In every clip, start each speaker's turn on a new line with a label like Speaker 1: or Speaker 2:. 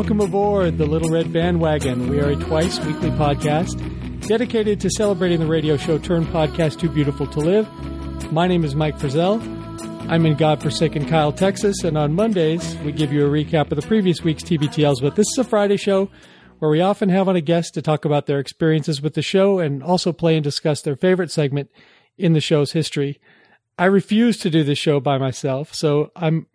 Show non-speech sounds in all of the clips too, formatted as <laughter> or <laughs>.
Speaker 1: Welcome aboard the Little Red Bandwagon. We are a twice weekly podcast dedicated to celebrating the radio show Turn podcast Too Beautiful to Live. My name is Mike Frizzell. I'm in godforsaken Kyle, Texas, and on Mondays we give you a recap of the previous week's TBTLs. But this is a Friday show where we often have on a guest to talk about their experiences with the show and also play and discuss their favorite segment in the show's history. I refuse to do this show by myself, so I'm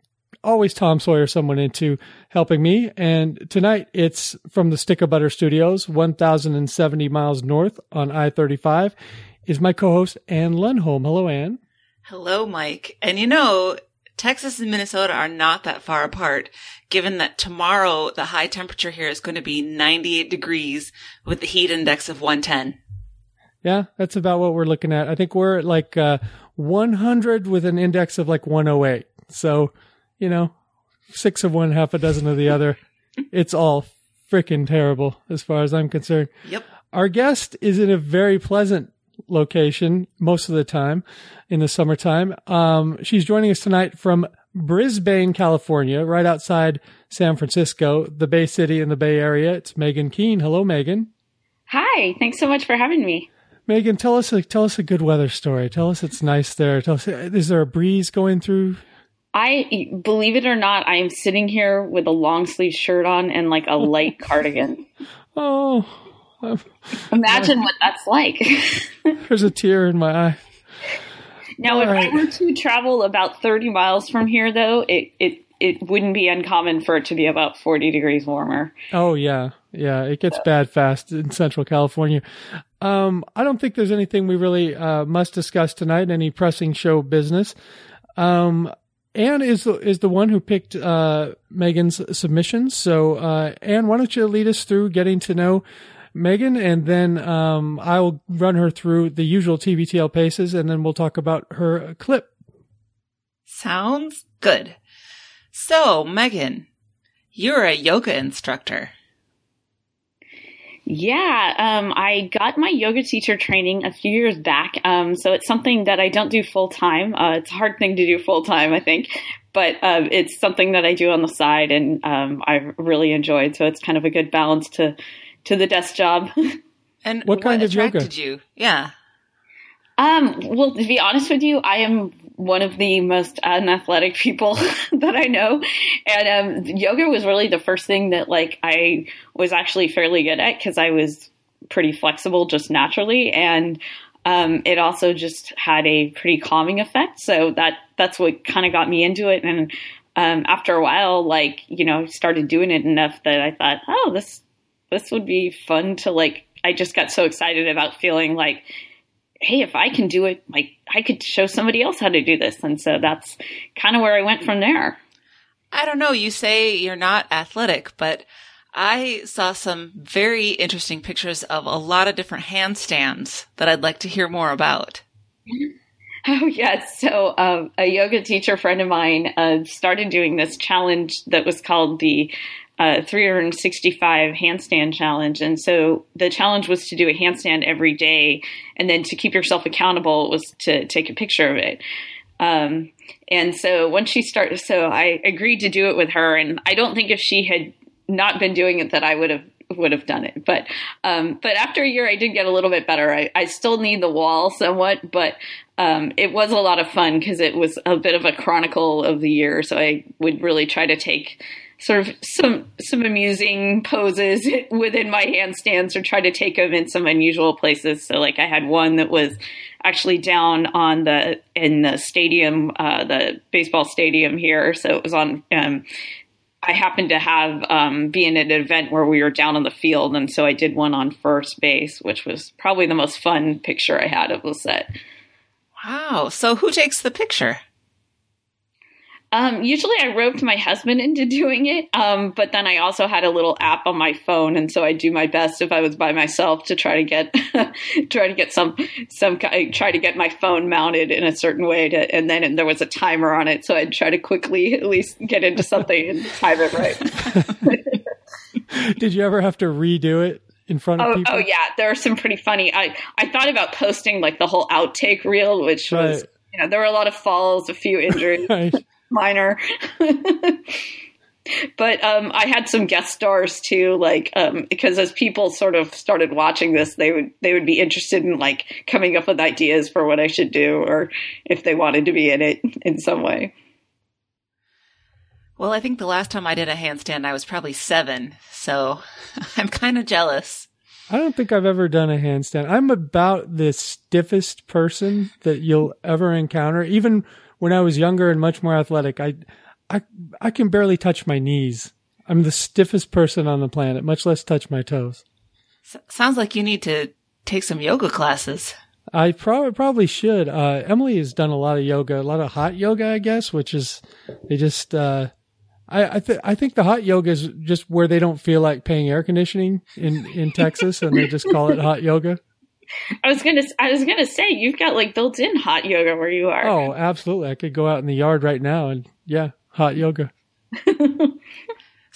Speaker 1: always Tom Sawyer someone into helping me. And tonight it's from the Stick of Butter Studios, 1,070 miles north on I 35, is my co host, Anne Lundholm. Hello, Anne.
Speaker 2: Hello, Mike. And you know, Texas and Minnesota are not that far apart, given that tomorrow the high temperature here is going to be 98 degrees with the heat index of 110.
Speaker 1: Yeah, that's about what we're looking at. I think we're at like uh, 100 with an index of like 108. So you know, six of one, half a dozen of the other. <laughs> it's all freaking terrible as far as I'm concerned.
Speaker 2: Yep.
Speaker 1: Our guest is in a very pleasant location most of the time in the summertime. Um, she's joining us tonight from Brisbane, California, right outside San Francisco, the Bay City in the Bay Area. It's Megan Keene. Hello, Megan.
Speaker 3: Hi. Thanks so much for having me.
Speaker 1: Megan, tell us a, tell us a good weather story. Tell us it's nice there. Tell us, is there a breeze going through
Speaker 3: I believe it or not, I am sitting here with a long sleeve shirt on and like a light <laughs> cardigan.
Speaker 1: Oh,
Speaker 3: imagine what that's like. <laughs>
Speaker 1: There's a tear in my eye.
Speaker 3: Now, All if right. I were to travel about 30 miles from here, though, it, it it wouldn't be uncommon for it to be about 40 degrees warmer.
Speaker 1: Oh yeah, yeah, it gets bad fast in Central California. Um, I don't think there's anything we really uh, must discuss tonight. Any pressing show business. Um, Anne is the, is the one who picked uh, Megan's submissions. So, uh, Anne, why don't you lead us through getting to know Megan, and then um, I'll run her through the usual TBTL paces, and then we'll talk about her clip.
Speaker 2: Sounds good. So, Megan, you're a yoga instructor.
Speaker 3: Yeah, um, I got my yoga teacher training a few years back. Um, so it's something that I don't do full time. Uh, it's a hard thing to do full time, I think, but uh, it's something that I do on the side, and um, I've really enjoyed. So it's kind of a good balance to to the desk job. <laughs>
Speaker 2: and what kind what of yoga did you? Yeah.
Speaker 3: Um, well, to be honest with you, I am one of the most unathletic people <laughs> that I know. And um, yoga was really the first thing that like I was actually fairly good at because I was pretty flexible just naturally. And um, it also just had a pretty calming effect. So that that's what kind of got me into it. And um, after a while, like you know, started doing it enough that I thought, oh, this this would be fun to like. I just got so excited about feeling like hey, if I can do it, like I could show somebody else how to do this. And so that's kind of where I went from there.
Speaker 2: I don't know. You say you're not athletic, but I saw some very interesting pictures of a lot of different handstands that I'd like to hear more about. <laughs>
Speaker 3: Oh, yes. So, um, a yoga teacher friend of mine uh, started doing this challenge that was called the uh, 365 handstand challenge. And so the challenge was to do a handstand every day. And then to keep yourself accountable was to take a picture of it. Um, and so once she started, so I agreed to do it with her. And I don't think if she had not been doing it that I would have would have done it. But um, but after a year, I did get a little bit better. I, I still need the wall somewhat, but um, it was a lot of fun because it was a bit of a chronicle of the year. So I would really try to take sort of some some amusing poses <laughs> within my handstands or try to take them in some unusual places. So like I had one that was actually down on the in the stadium, uh, the baseball stadium here. So it was on. Um, I happened to have um, be in an event where we were down on the field, and so I did one on first base, which was probably the most fun picture I had of the set.
Speaker 2: Wow! So who takes the picture?
Speaker 3: Um, usually I roped my husband into <laughs> doing it, um, but then I also had a little app on my phone, and so I do my best if I was by myself to try to get <laughs> try to get some some try to get my phone mounted in a certain way, to, and then there was a timer on it, so I'd try to quickly <laughs> at least get into something and time it
Speaker 1: right. Did you ever have to redo it? in front of
Speaker 3: oh,
Speaker 1: people?
Speaker 3: Oh yeah, there are some pretty funny. I I thought about posting like the whole outtake reel, which right. was you know there were a lot of falls, a few injuries. right minor. but um, I had some guest stars too, like um, because as people sort of started watching this, they would they would be interested in like coming up with ideas for what I should do, or if they wanted to be in it in some way.
Speaker 2: Well, I think the last time I did a handstand, I was probably seven, so <laughs> I'm kind of jealous.
Speaker 1: I don't think I've ever done a handstand. I'm about the stiffest person that you'll ever encounter. Even when I was younger and much more athletic, I I I can barely touch my knees. I'm the stiffest person on the planet, much less touch my toes.
Speaker 2: S- sounds like you need to take some yoga classes.
Speaker 1: I probably probably should. Uh, Emily has done a lot of yoga, a lot of hot yoga, I guess, which is they just. Uh, I I, th- I think the hot yoga is just where they don't feel like paying air conditioning in in Texas, and they just call it hot yoga.
Speaker 3: I was gonna I was gonna say you've got like built-in hot yoga where you are.
Speaker 1: Oh, absolutely! I could go out in the yard right now and yeah, hot yoga. <laughs>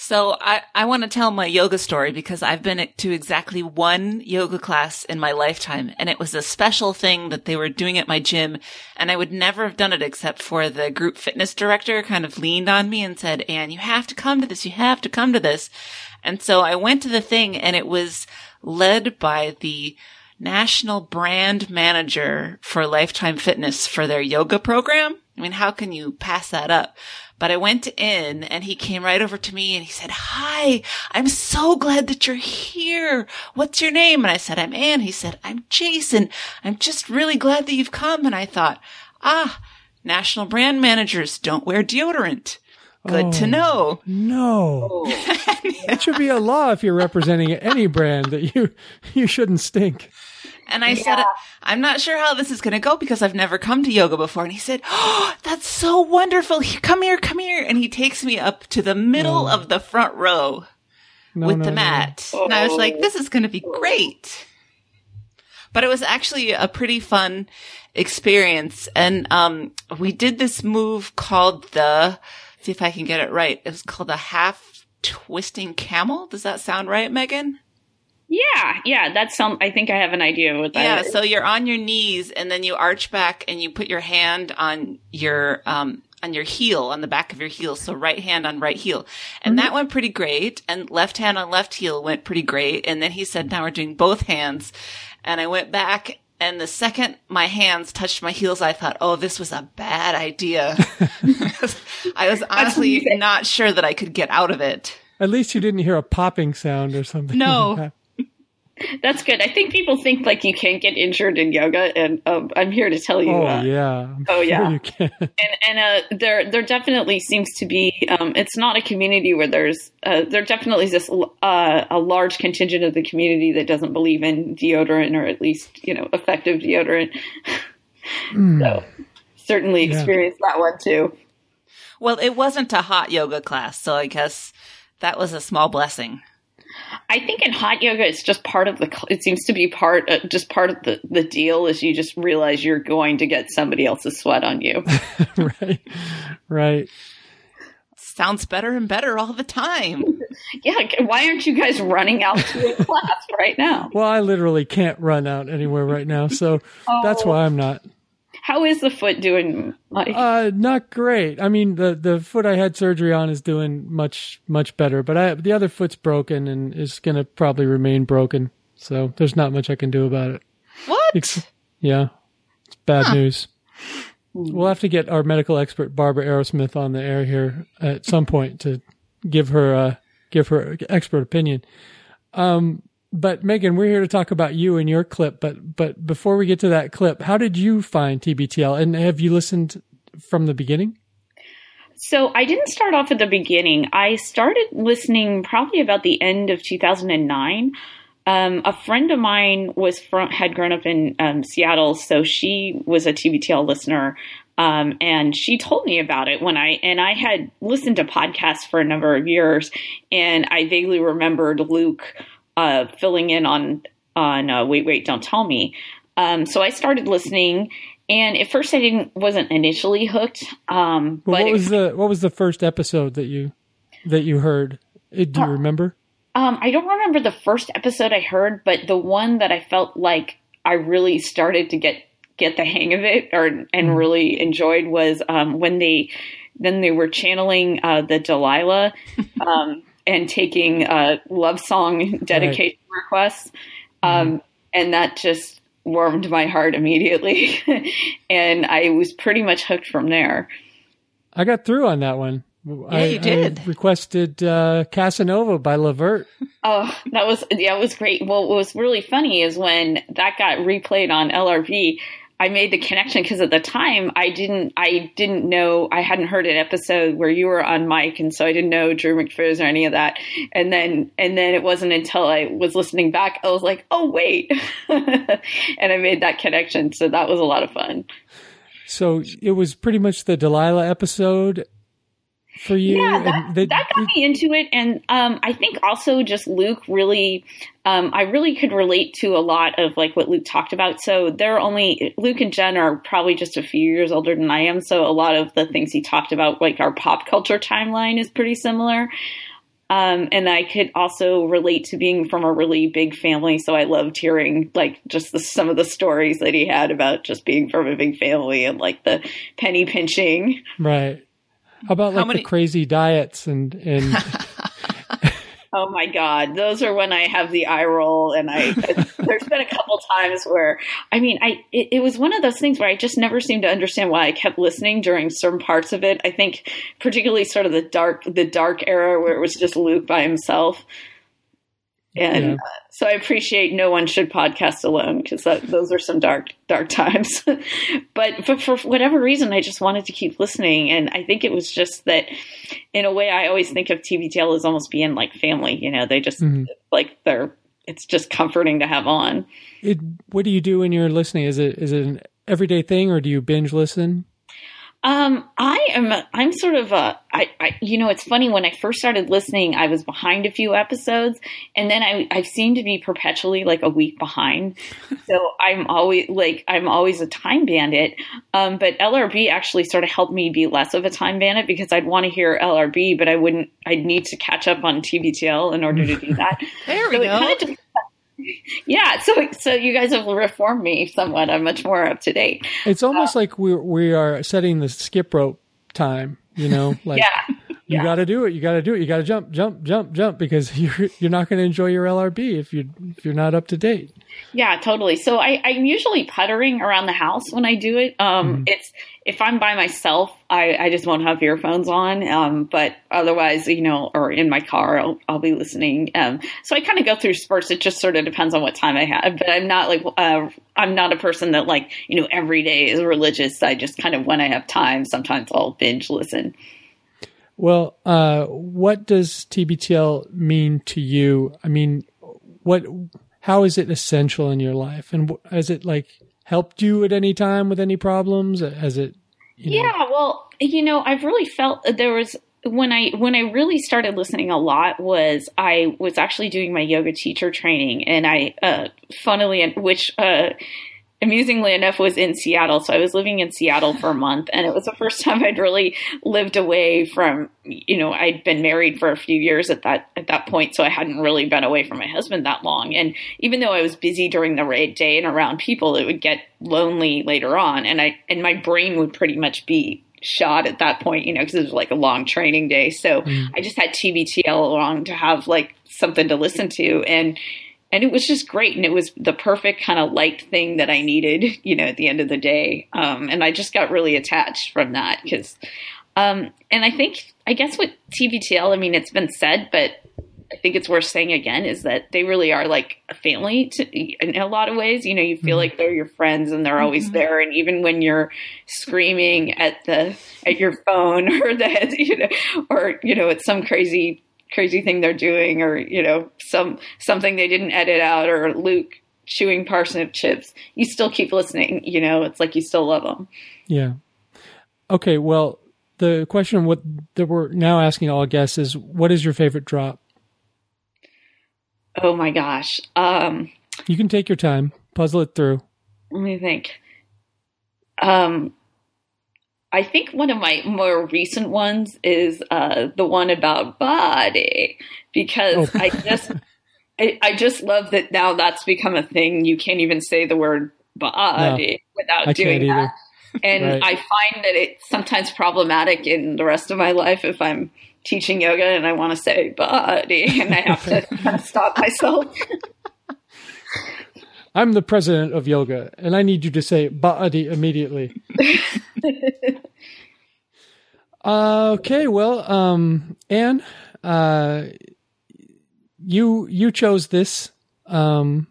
Speaker 2: So I, I want to tell my yoga story because I've been to exactly one yoga class in my lifetime and it was a special thing that they were doing at my gym and I would never have done it except for the group fitness director kind of leaned on me and said, Anne, you have to come to this. You have to come to this. And so I went to the thing and it was led by the national brand manager for Lifetime Fitness for their yoga program. I mean, how can you pass that up? But I went in and he came right over to me and he said, Hi, I'm so glad that you're here. What's your name? And I said, I'm Anne. He said, I'm Jason. I'm just really glad that you've come. And I thought, ah, national brand managers don't wear deodorant. Good
Speaker 1: oh,
Speaker 2: to know.
Speaker 1: No. <laughs> It should be a law if you're representing any brand that you you shouldn't stink.
Speaker 2: And I yeah. said, I'm not sure how this is going to go because I've never come to yoga before. And he said, Oh, that's so wonderful. Come here, come here. And he takes me up to the middle oh. of the front row no, with no, the mat. No. And I was like, this is going to be great. But it was actually a pretty fun experience. And, um, we did this move called the, see if I can get it right. It was called the half twisting camel. Does that sound right, Megan?
Speaker 3: Yeah, yeah, that's some. I think I have an idea of what that
Speaker 2: yeah,
Speaker 3: is.
Speaker 2: so you're on your knees and then you arch back and you put your hand on your um on your heel, on the back of your heel. So right hand on right heel. And mm-hmm. that went pretty great. And left hand on left heel went pretty great. And then he said, now we're doing both hands. And I went back and the second my hands touched my heels, I thought, oh, this was a bad idea. <laughs> <laughs> I was honestly not sure that I could get out of it.
Speaker 1: At least you didn't hear a popping sound or something.
Speaker 2: No. <laughs>
Speaker 3: That's good. I think people think like you can't get injured in yoga, and um, I'm here to tell you.
Speaker 1: Oh
Speaker 3: uh,
Speaker 1: yeah. I'm
Speaker 3: oh
Speaker 1: sure
Speaker 3: yeah.
Speaker 1: You can. <laughs>
Speaker 3: And and uh, there there definitely seems to be. Um, it's not a community where there's uh, there definitely is this uh, a large contingent of the community that doesn't believe in deodorant or at least you know effective deodorant. Mm. So certainly experienced that one too.
Speaker 2: Well, it wasn't a hot yoga class, so I guess that was a small blessing.
Speaker 3: I think in hot yoga, it's just part of the. It seems to be part, uh, just part of the the deal. Is you just realize you're going to get somebody else's sweat on you. <laughs>
Speaker 1: right, right.
Speaker 2: Sounds better and better all the time. <laughs>
Speaker 3: yeah, why aren't you guys running out to a class right now?
Speaker 1: Well, I literally can't run out anywhere right now, so <laughs> oh. that's why I'm not.
Speaker 3: How is the foot doing, Mike?
Speaker 1: Uh, not great. I mean, the the foot I had surgery on is doing much much better, but I the other foot's broken and is gonna probably remain broken. So there's not much I can do about it.
Speaker 2: What?
Speaker 1: It's, yeah, it's bad huh. news. We'll have to get our medical expert Barbara Arrowsmith on the air here at some point to give her uh, give her expert opinion. Um, but Megan, we're here to talk about you and your clip. But but before we get to that clip, how did you find TBTL? And have you listened from the beginning?
Speaker 3: So I didn't start off at the beginning. I started listening probably about the end of 2009. Um, a friend of mine was from had grown up in um, Seattle, so she was a TBTL listener, um, and she told me about it when I and I had listened to podcasts for a number of years, and I vaguely remembered Luke uh, filling in on on uh, wait wait don't tell me. Um, so I started listening, and at first I didn't wasn't initially hooked. Um,
Speaker 1: well, what was it, the what was the first episode that you that you heard? Uh, do you uh, remember?
Speaker 3: Um, I don't remember the first episode I heard, but the one that I felt like I really started to get get the hang of it or and mm. really enjoyed was um, when they then they were channeling uh, the Delilah <laughs> um, and taking uh, love song dedication right. requests, um, mm-hmm. and that just warmed my heart immediately, <laughs> and I was pretty much hooked from there.
Speaker 1: I got through on that one.
Speaker 2: Yeah, I, you did.
Speaker 1: I requested uh, Casanova by LeVert.
Speaker 3: Oh, that was yeah, it was great. Well, what was really funny is when that got replayed on LRB. I made the connection because at the time I didn't I didn't know I hadn't heard an episode where you were on mic and so I didn't know Drew McPherson or any of that and then and then it wasn't until I was listening back I was like oh wait <laughs> and I made that connection so that was a lot of fun.
Speaker 1: So it was pretty much the Delilah episode for you.
Speaker 3: Yeah, that, the, that got me into it, and um, I think also just Luke really, um, I really could relate to a lot of like what Luke talked about. So they're only Luke and Jen are probably just a few years older than I am, so a lot of the things he talked about, like our pop culture timeline, is pretty similar. Um, and I could also relate to being from a really big family, so I loved hearing like just the, some of the stories that he had about just being from a big family and like the penny pinching.
Speaker 1: Right. How about like many- the crazy diets and and <laughs>
Speaker 3: Oh my god, those are when I have the eye roll, and I. there's been a couple times where, I mean, I it, it, was one of those things where I just never seemed to understand why I kept listening during certain parts of it. I think, particularly sort of the dark the dark era where it was just Luke by himself. And yeah. uh, so I appreciate no one should podcast alone because those are some dark, dark <laughs> times. but, but for whatever reason, I just wanted to keep listening. And I think it was just that in a way, I always think of TBTL as almost being like family. You know, they just mm-hmm. like they're, it's just comforting to have on.
Speaker 1: It, what do you do when you're listening? Is it, is it an everyday thing or do you binge listen?
Speaker 3: Um, I am. I'm sort of a. I, I. You know, it's funny. When I first started listening, I was behind a few episodes, and then I. I seem to be perpetually like a week behind. <laughs> so I'm always like I'm always a time bandit. Um, but LRB actually sort of helped me be less of a time bandit because I'd want to hear LRB, but I wouldn't. I'd need to catch up on TBTL in order to do that. <laughs>
Speaker 2: there we so go.
Speaker 3: Yeah, so so you guys have reformed me somewhat. I'm much more up to date.
Speaker 1: It's almost uh, like we we are setting the skip rope time. You know, <laughs> like
Speaker 3: yeah,
Speaker 1: you
Speaker 3: yeah.
Speaker 1: got to do it. You got to do it. You got to jump, jump, jump, jump because <laughs> you're you're not going to enjoy your LRB if you if you're not up to date.
Speaker 3: Yeah, totally. So I, I'm usually puttering around the house when I do it. Um, mm-hmm. It's if I'm by myself, I, I just won't have earphones on. Um, but otherwise, you know, or in my car, I'll, I'll be listening. Um, so I kind of go through spurts. It just sort of depends on what time I have. But I'm not like uh, I'm not a person that like you know every day is religious. I just kind of when I have time, sometimes I'll binge listen.
Speaker 1: Well, uh, what does TBTL mean to you? I mean, what how is it essential in your life, and has it like helped you at any time with any problems? Has it?
Speaker 3: Know? Yeah, well, you know, I've really felt there was when I when I really started listening a lot was I was actually doing my yoga teacher training, and I, uh, funnily, which uh, amusingly enough was in Seattle. So I was living in Seattle for a month and it was the first <laughs> time I'd really lived away from, you know, I'd been married for a few years at that, at that point. So I hadn't really been away from my husband that long. And even though I was busy during the day and around people, it would get lonely later on. And I, and my brain would pretty much be shot at that point, you know, because it was like a long training day. So mm. I just had TBTL along to have like something to listen to. And, and it was just great and it was the perfect kind of light thing that i needed you know at the end of the day um, and i just got really attached from that because um, and i think i guess with tbtl i mean it's been said but i think it's worth saying again is that they really are like a family to, in a lot of ways you know you feel mm-hmm. like they're your friends and they're always mm-hmm. there and even when you're screaming at the at your phone <laughs> or that you know or you know it's some crazy crazy thing they're doing or you know some something they didn't edit out or Luke chewing parsnip chips. You still keep listening you know it's like you still love them
Speaker 1: yeah. Okay well the question what that we're now asking all guests is what is your favorite drop?
Speaker 3: Oh my gosh um
Speaker 1: you can take your time. Puzzle it through.
Speaker 3: let me think. Um I think one of my more recent ones is uh, the one about body because oh. I just I, I, just love that now that's become a thing. You can't even say the word body no, without I doing that. And
Speaker 1: Right.
Speaker 3: I find that it's sometimes problematic in the rest of my life if I'm teaching yoga and I want to say body and I have to <laughs> kind of stop myself.
Speaker 1: I'm the president of yoga, and I need you to say ba'adi immediately. <laughs> <laughs> okay, well, um, Anne, uh, you you chose this um,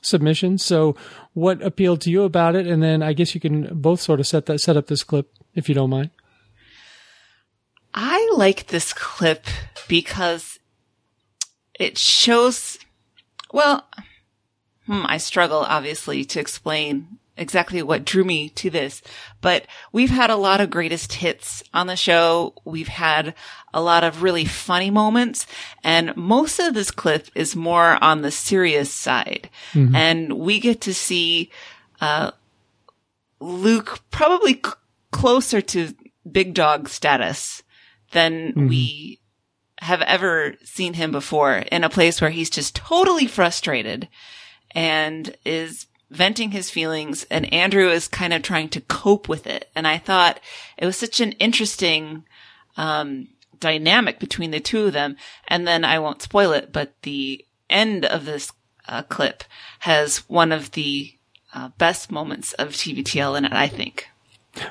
Speaker 1: submission. So, what appealed to you about it? And then I guess you can both sort of set that set up this clip if you don't mind.
Speaker 2: I like this clip because it shows, well, hmm, I struggle obviously to explain exactly what drew me to this, but we've had a lot of greatest hits on the show. We've had a lot of really funny moments and most of this clip is more on the serious side. And we get to see, uh, Luke probably c- closer to big dog status than we have ever seen him before in a place where he's just totally frustrated and is venting his feelings and Andrew is kind of trying to cope with it. And I thought it was such an interesting, um, dynamic between the two of them. And then I won't spoil it, but the end of this uh, clip has one of the uh, best moments of TBTL in it, I think.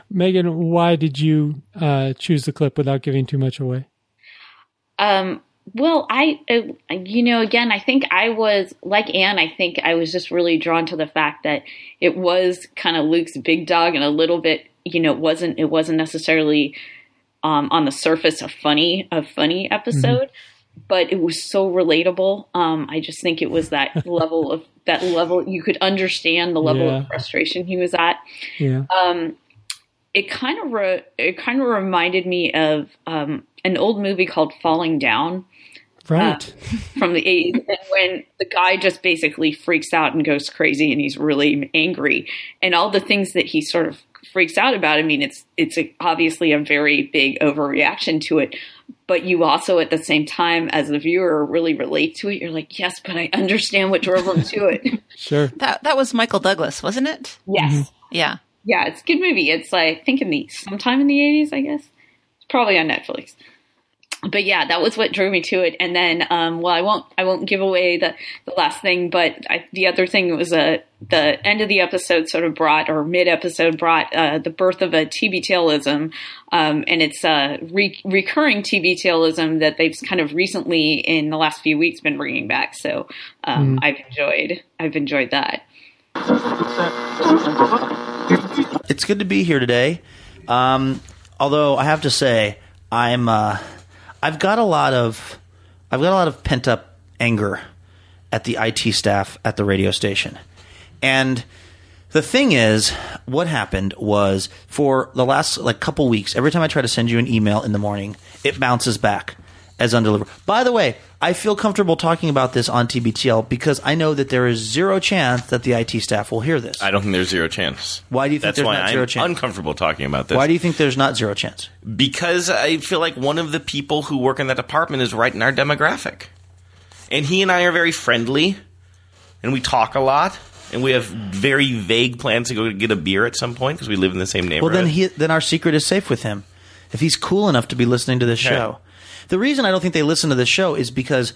Speaker 1: Megan, why did you uh, choose the clip without giving too much away?
Speaker 3: Um, well, I, uh, you know, again, I think I was like Anne. I think I was just really drawn to the fact that it was kind of Luke's big dog, and a little bit, you know, it wasn't it wasn't necessarily um, on the surface a funny a funny episode, but it was so relatable. Um, I just think it was that <laughs> level of that level you could understand the level
Speaker 1: Yeah.
Speaker 3: of frustration he was at
Speaker 1: Yeah.
Speaker 3: it kind of re- it kind of reminded me of um, an old movie called Falling Down
Speaker 1: right.
Speaker 3: Uh, from the 80s and when the guy just basically freaks out and goes crazy and he's really angry and all the things that he sort of freaks out about I mean it's it's a, obviously a very big overreaction to it but you also at the same time as the viewer really relate to it you're like yes but I understand what drove him to it <laughs>
Speaker 1: sure.
Speaker 2: That that was Michael Douglas, wasn't it?
Speaker 3: yes mm-hmm.
Speaker 2: Yeah.
Speaker 3: Yeah, it's a good movie. It's like I think in the sometime in the eighties, I guess. It's probably on Netflix. But yeah, that was what drew me to it. And then, um, well, I won't, I won't give away the, the last thing, but I, the other thing was uh, the end of the episode sort of brought, or mid episode brought, uh, the birth of a TBTLism, um, and it's a re- recurring TBTLism that they've kind of recently, in the last few weeks, been bringing back. So um, I've enjoyed, I've enjoyed that.
Speaker 4: It's good to be here today. Um, although I have to say, I'm uh, I've got a lot of I've got a lot of pent up anger at the IT staff at the radio station, and the thing is, what happened was for the last like couple weeks, every time I try to send you an email in the morning, it bounces back as undeliverable. By the way, I feel comfortable talking about this on TBTL because I know that there is zero chance that the IT staff will hear this.
Speaker 5: I don't think there's zero chance.
Speaker 4: Why do you think
Speaker 5: That's
Speaker 4: there's
Speaker 5: why
Speaker 4: not
Speaker 5: I'm
Speaker 4: zero chance?
Speaker 5: uncomfortable talking about this.
Speaker 4: Why do you think there's not zero chance?
Speaker 5: because I feel like one of the people who work in that department is right in our demographic. And he and I are very friendly, and we talk a lot, and we have very vague plans to go get a beer at some point because we live in the same neighborhood.
Speaker 4: Well, then he then our secret is safe with him. If he's cool enough to be listening to this
Speaker 5: Okay.
Speaker 4: show. The reason I don't think they listen to this show is because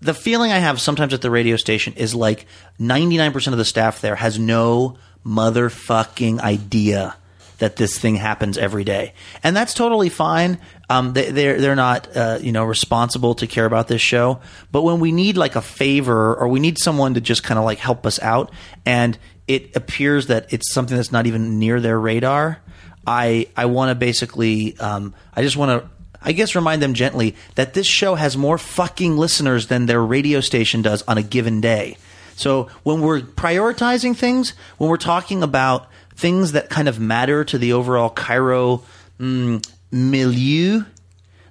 Speaker 4: the feeling I have sometimes at the radio station is like 99% of the staff there has no motherfucking idea that this thing happens every day. And that's totally fine. Um, they, they're, they're not, uh, you know, responsible to care about this show. But when we need like a favor or we need someone to just kind of like help us out and it appears that it's something that's not even near their radar, I, I want to basically, um, I just want to, I guess remind them gently that this show has more fucking listeners than their radio station does on a given day. So when we're prioritizing things, when we're talking about things that kind of matter to the overall KIRO mm, milieu,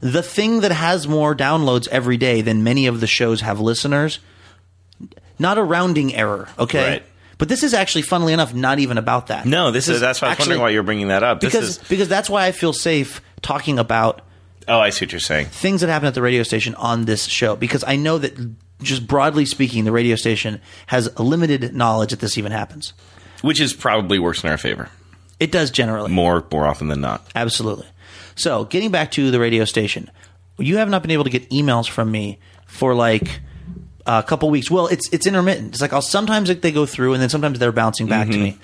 Speaker 4: the thing that has more downloads every day than many of the shows have listeners, not a rounding error, okay?
Speaker 5: Right.
Speaker 4: But this is actually, funnily enough, not even about that.
Speaker 5: no, this is that's why I was wondering why you're bringing that up. This
Speaker 4: because
Speaker 5: is
Speaker 4: because that's why I feel safe talking about
Speaker 5: oh, I see what you're saying.
Speaker 4: things that happen at the radio station on this show because I know that just broadly speaking, the radio station has a limited knowledge that this even happens.
Speaker 5: Which is probably works in our favor.
Speaker 4: It does generally.
Speaker 5: more more often than not.
Speaker 4: Absolutely. So, getting back to the radio station, you have not been able to get emails from me for like a couple weeks. Well, it's it's intermittent. It's like I'll sometimes they go through, and then sometimes they're bouncing back to mm-hmm. me.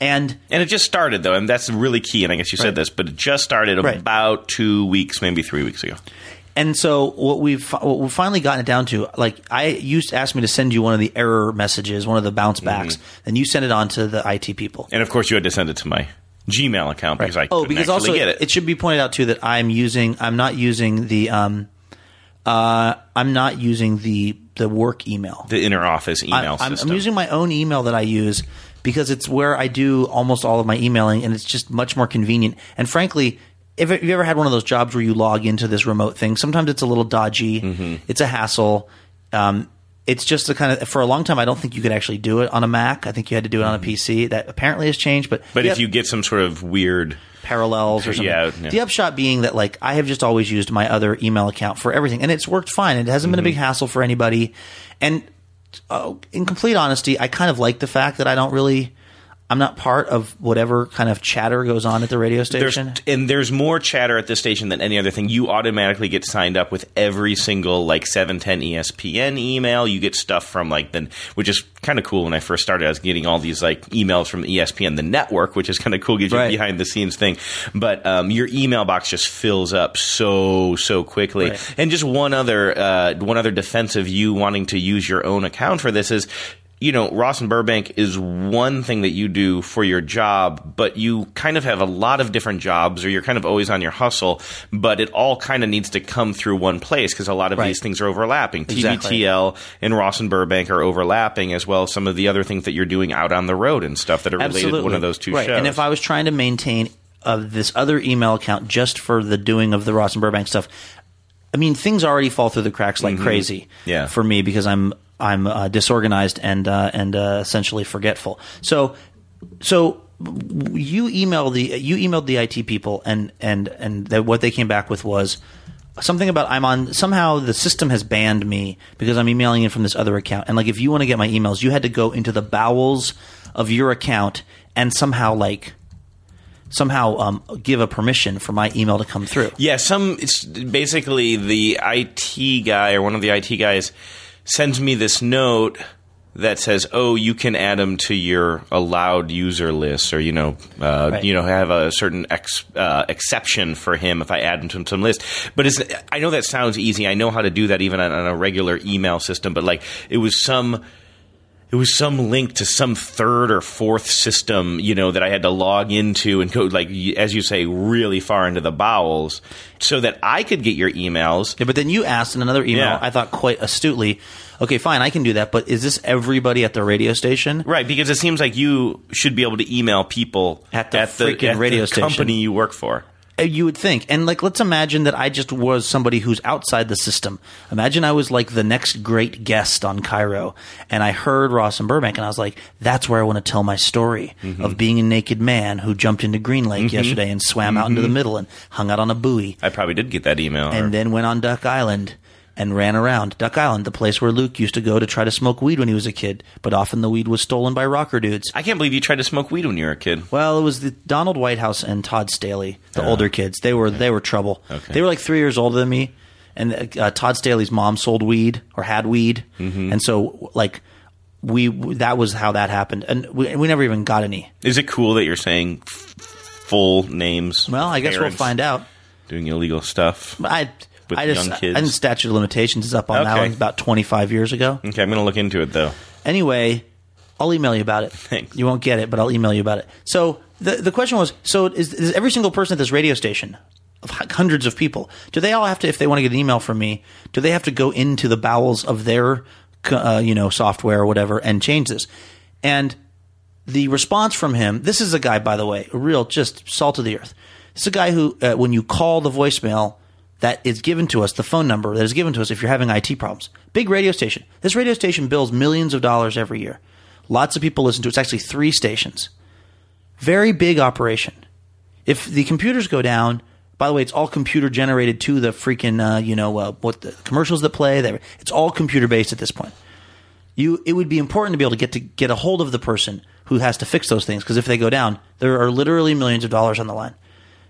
Speaker 4: And
Speaker 5: And it just started though, and that's really key. And I guess you
Speaker 4: Right.
Speaker 5: said this, but it just started
Speaker 4: Right.
Speaker 5: about two weeks, maybe three weeks ago.
Speaker 4: and so what we've what we've finally gotten it down to, like I used to ask me to send you one of the error messages, one of the bounce backs, and you send it on to the IT people.
Speaker 5: And of course, you had to send it to my Gmail account because I
Speaker 4: oh, because also
Speaker 5: get it.
Speaker 4: should be pointed out too that I'm using I'm not using the um uh I'm not using the the work email.
Speaker 5: the inner office email
Speaker 4: I'm,
Speaker 5: system.
Speaker 4: I'm using my own email that I use because it's where I do almost all of my emailing, and it's just much more convenient. And frankly, if you ever had one of those jobs where you log into this remote thing, sometimes it's a little dodgy.
Speaker 5: Mm-hmm.
Speaker 4: It's a hassle. Um, it's just the kind of for a long time. I don't think you could actually do it on a Mac. I think you had to do it on a PC. That apparently has changed. But
Speaker 5: Mm-hmm. but if you get some sort of weird,
Speaker 4: parallels or something.
Speaker 5: Yeah, yeah.
Speaker 4: The upshot being that like I have just always used my other email account for everything, and it's worked fine. It hasn't been a big
Speaker 5: Mm-hmm.
Speaker 4: hassle for anybody. And uh, in complete honesty, I kind of like the fact that I don't really. I'm not part of whatever kind of chatter goes on at the radio
Speaker 5: there's
Speaker 4: station.
Speaker 5: and there's more chatter at this station than any other thing. You automatically get signed up with every single like 710 ESPN email. You get stuff from like the, which is kind of cool. When I first started, I was getting all these like emails from ESPN, the network, which is kind of cool. Gives you
Speaker 4: Right.
Speaker 5: behind the scenes thing. But um, your email box just fills up so so quickly.
Speaker 4: Right.
Speaker 5: And just one other uh, one other defense of you wanting to use your own account for this is. You know, Ross and Burbank is one thing that you do for your job, but you kind of have a lot of different jobs, or you're kind of always on your hustle. But it all kind of needs to come through one place because a lot of
Speaker 4: Right.
Speaker 5: these things are overlapping.
Speaker 4: Exactly.
Speaker 5: TBTL and Ross and Burbank are overlapping, as well as some of the other things that you're doing out on the road and stuff that are related to one of those two
Speaker 4: right.
Speaker 5: shows.
Speaker 4: And if I was trying to maintain uh, this other email account just for the doing of the Ross and Burbank stuff, I mean, things already fall through the cracks like crazy.
Speaker 5: Mm-hmm. Yeah.
Speaker 4: For me, because I'm I'm uh, disorganized and uh, and uh, essentially forgetful. So so you email the you emailed the IT people and and and that what they came back with was something about I'm on somehow the system has banned me because I'm emailing in from this other account. And like if you want to get my emails, you had to go into the bowels of your account and somehow like somehow um, give a permission for my email to come through.
Speaker 5: Yeah, some it's basically the IT guy or one of the IT guys sends me this note that says, "Oh, you can add him to your allowed user list, or you know, uh,
Speaker 4: Right.
Speaker 5: you know, have a certain ex, uh, exception for him if I add him to some list." But it's, I know that sounds easy. I know how to do that even on, on a regular email system. But like, it was some it was some link to some third or fourth system, you know, that I had to log into and go like, as you say, really far into the bowels, so that I could get your emails.
Speaker 4: Yeah, but then you asked in another email,
Speaker 5: Yeah.
Speaker 4: I thought quite astutely, okay, fine, I can do that, but is this everybody at the radio station?
Speaker 5: Right, because it seems like you should be able to email people
Speaker 4: At the freaking radio
Speaker 5: the
Speaker 4: station.
Speaker 5: company you work for.
Speaker 4: Uh, You would think. And like, let's imagine that I just was somebody who's outside the system. Imagine I was like the next great guest on KIRO and I heard Ross and Burbank and I was like, that's where I want to tell my story
Speaker 5: Mm-hmm.
Speaker 4: of being a naked man who jumped into Green Lake yesterday and swam out into
Speaker 5: Mm-hmm.
Speaker 4: the middle and hung out on a buoy
Speaker 5: I probably did get that email. or-
Speaker 4: and then went on Duck Island and ran around Duck Island, the place where Luke used to go to try to smoke weed when he was a kid, but often the weed was stolen by rocker dudes.
Speaker 5: I can't believe you tried to smoke weed when you were a kid.
Speaker 4: Well, it was the Donald Whitehouse and Todd Staley, the older kids. They were they were trouble.
Speaker 5: Okay.
Speaker 4: They were like three years older than me, and uh, Todd Staley's mom sold weed or had weed,
Speaker 5: Mm-hmm.
Speaker 4: and so like we that was how that happened, and we, we never even got any.
Speaker 5: Is it cool that you're saying f- full names?
Speaker 4: Well, I guess we'll find out.
Speaker 5: Doing illegal stuff.
Speaker 4: I
Speaker 5: With
Speaker 4: I just
Speaker 5: young kids?
Speaker 4: I think statute of limitations is up on that
Speaker 5: Okay.
Speaker 4: one about twenty five years ago.
Speaker 5: Okay, I'm going to look into it though.
Speaker 4: Anyway, I'll email you about it. <laughs>
Speaker 5: Thanks.
Speaker 4: You won't get it, but I'll email you about it. So the the question was: so is, is every single person at this radio station of hu- hundreds of people do they all have to, if they want to get an email from me, do they have to go into the bowels of their co- uh, you know software or whatever and change this? And the response from him this is a guy by the way a real just salt of the earth this is a guy who uh, when you call the voicemail that is given to us the phone number that is given to us if you're having it problems. Big radio station. This radio station bills millions of dollars every year. Lots of people listen to it. It's actually three stations. Very big operation. If the computers go down by the way it's all computer generated to the freaking uh, you know uh, what the commercials that play it's all computer based at this point. You it would be important to be able to get to get a hold of the person who has to fix those things because if they go down, there are literally millions of dollars on the line.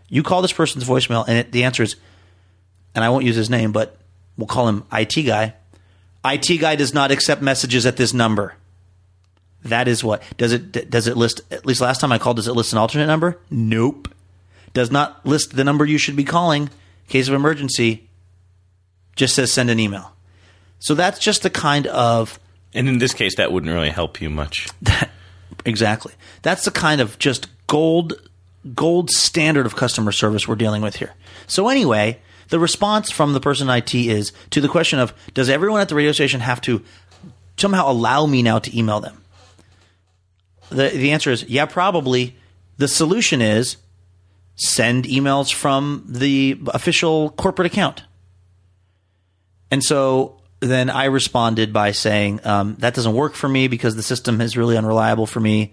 Speaker 4: You call this person's voicemail, and it, the answer is, and I won't use his name, but we'll call him IT guy. IT guy does not accept messages at this number. That is what does it does it list at least last time I called does it list an alternate number? Nope. Does not list the number you should be calling in case of emergency. Just says send an email. So that's just the kind of
Speaker 5: And in this case, that wouldn't really help you much. <laughs>
Speaker 4: exactly. That's the kind of just gold gold standard of customer service we're dealing with here. So anyway, the response from the person in IT is to the question of does everyone at the radio station have to somehow allow me now to email them? The the answer is yeah, probably. The solution is send emails from the official corporate account. And so then I responded by saying um, that doesn't work for me because the system is really unreliable for me.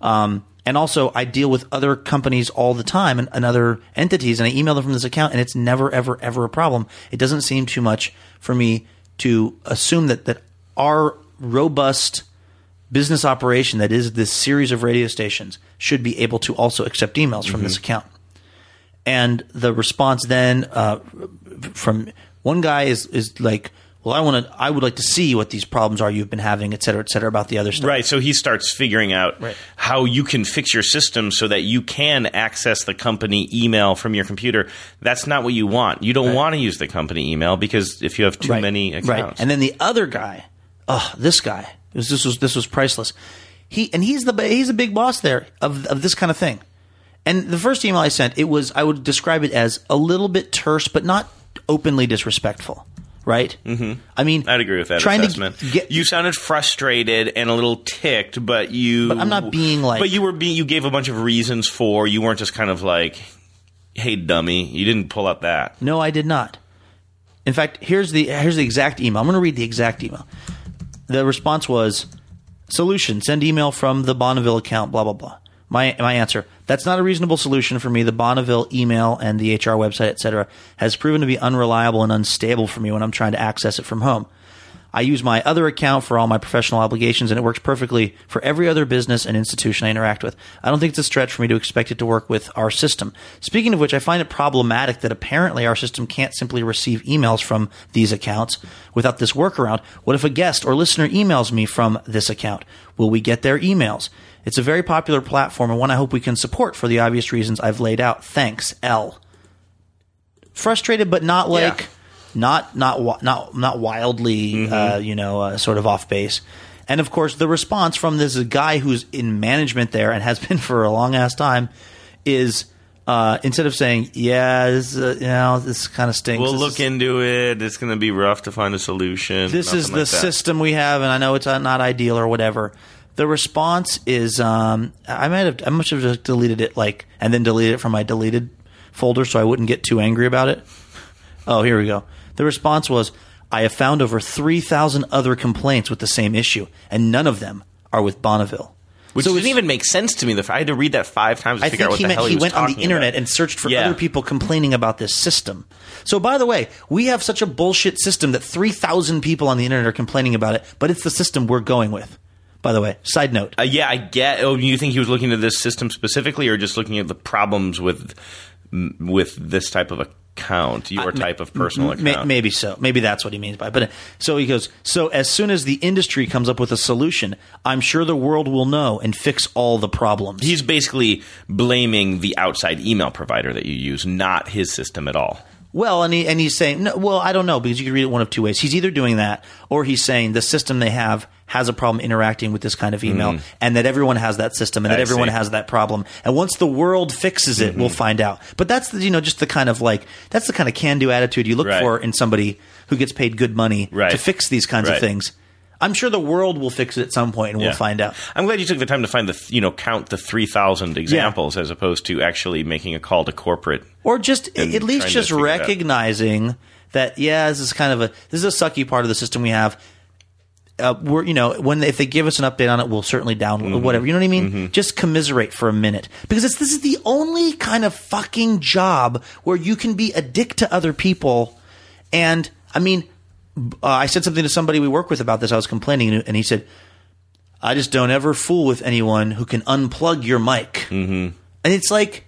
Speaker 4: Um, and also, I deal with other companies all the time and, and other entities, and I email them from this account, and it's never, ever, ever a problem. It doesn't seem too much for me to assume that that our robust business operation that is this series of radio stations should be able to also accept emails from this account. And the response then uh, from one guy is is like, "Well, I want to. I would like to see what these problems are you've been having, et cetera, et cetera, about the other stuff."
Speaker 5: Right. So he starts figuring out
Speaker 4: Right.
Speaker 5: how you can fix your system so that you can access the company email from your computer. That's not what you want. You don't want to use the company email because if you have too
Speaker 4: right.
Speaker 5: many accounts.
Speaker 4: Right. And then the other guy, oh, this guy, this, this was this was priceless. He and he's the he's a big boss there of of this kind of thing. And the first email I sent, it was I would describe it as a little bit terse, but not openly disrespectful. Right. Mm-hmm. I mean,
Speaker 5: I'd agree with that
Speaker 4: trying
Speaker 5: assessment.
Speaker 4: To get,
Speaker 5: you sounded frustrated and a little ticked, but you.
Speaker 4: But I'm not being like-
Speaker 5: But you were being. You gave a bunch of reasons for. You weren't just kind of like, "Hey, dummy." You didn't pull out that.
Speaker 4: No, I did not. In fact, here's the here's the exact email. I'm going to read the exact email. The response was solution: send email from the Bonneville account. Blah blah blah. My my answer: that's not a reasonable solution for me. The Bonneville email and the HR website, etc., has proven to be unreliable and unstable for me when I'm trying to access it from home. I use my other account for all my professional obligations, and it works perfectly for every other business and institution I interact with. I don't think it's a stretch for me to expect it to work with our system. Speaking of which, I find it problematic that apparently our system can't simply receive emails from these accounts without this workaround. What if a guest or listener emails me from this account? Will we get their emails? It's a very popular platform and one I hope we can support for the obvious reasons I've laid out. Thanks, L. Frustrated, but not like
Speaker 5: Yeah.
Speaker 4: not not not not wildly, uh, you know, uh, sort of off base. And of course, the response from this guy who's in management there and has <laughs> been for a long ass time is uh, instead of saying, "Yeah, this, uh, you know, this kind of stinks,"
Speaker 5: We'll
Speaker 4: this
Speaker 5: look
Speaker 4: is,
Speaker 5: into it. It's going to be rough to find a solution.
Speaker 4: this is the
Speaker 5: like
Speaker 4: system we have, and I know it's not ideal or whatever. The response is, um, I might have, I must have just deleted it, like, and then deleted it from my deleted folder, so I wouldn't get too angry about it. Oh, here we go. The response was, I have found over three thousand other complaints with the same issue, and none of them are with Bonneville.
Speaker 5: Which
Speaker 4: So
Speaker 5: didn't even make sense to me. The- I had to read that five times to
Speaker 4: I
Speaker 5: figure out what
Speaker 4: he
Speaker 5: the
Speaker 4: meant
Speaker 5: hell
Speaker 4: he,
Speaker 5: he, was
Speaker 4: went on the internet
Speaker 5: about.
Speaker 4: and searched for
Speaker 5: Yeah.
Speaker 4: other people complaining about this system. So, by the way, we have such a bullshit system that 3,000 people on the internet are complaining about it, but it's the system we're going with. By the way, side note.
Speaker 5: Uh, yeah, I get. Oh, you think he was looking at this system specifically, or just looking at the problems with with this type of account, your type of personal account?
Speaker 4: maybe so. Maybe that's what he means by. it. But so he goes. So as soon as the industry comes up with a solution, I'm sure the world will know and fix all the problems.
Speaker 5: He's basically blaming the outside email provider that you use, not his system at all.
Speaker 4: Well, and he and he's saying, no, well, I don't know because you can read it one of two ways. He's either doing that, or he's saying the system they have has a problem interacting with this kind of email, and that everyone has that system, and that
Speaker 5: Mm. I
Speaker 4: everyone
Speaker 5: see.
Speaker 4: has that problem. And once the world fixes it,
Speaker 5: Mm-hmm.
Speaker 4: we'll find out. But that's the, you know just the kind of like that's the kind of can do attitude you look
Speaker 5: Right.
Speaker 4: for in somebody who gets paid good money
Speaker 5: Right.
Speaker 4: to fix these kinds of things. I'm sure the world will fix it at some point, and
Speaker 5: Yeah.
Speaker 4: we'll find out.
Speaker 5: I'm glad you took the time to find the you know count the three thousand examples as opposed to actually making a call to corporate.
Speaker 4: or just at least just
Speaker 5: figure it out.
Speaker 4: recognizing that yeah this is kind of a this is a sucky part of the system we have uh, we're you know when if they give us an update on it we'll certainly download
Speaker 5: Mm-hmm.
Speaker 4: whatever you know what i mean just commiserate for a minute because it's this is the only kind of fucking job where you can be a dick to other people and i mean uh, I said something to somebody we work with about this. I was complaining, and he said, "I just don't ever fool with anyone who can unplug your mic." Mm-hmm. And it's like,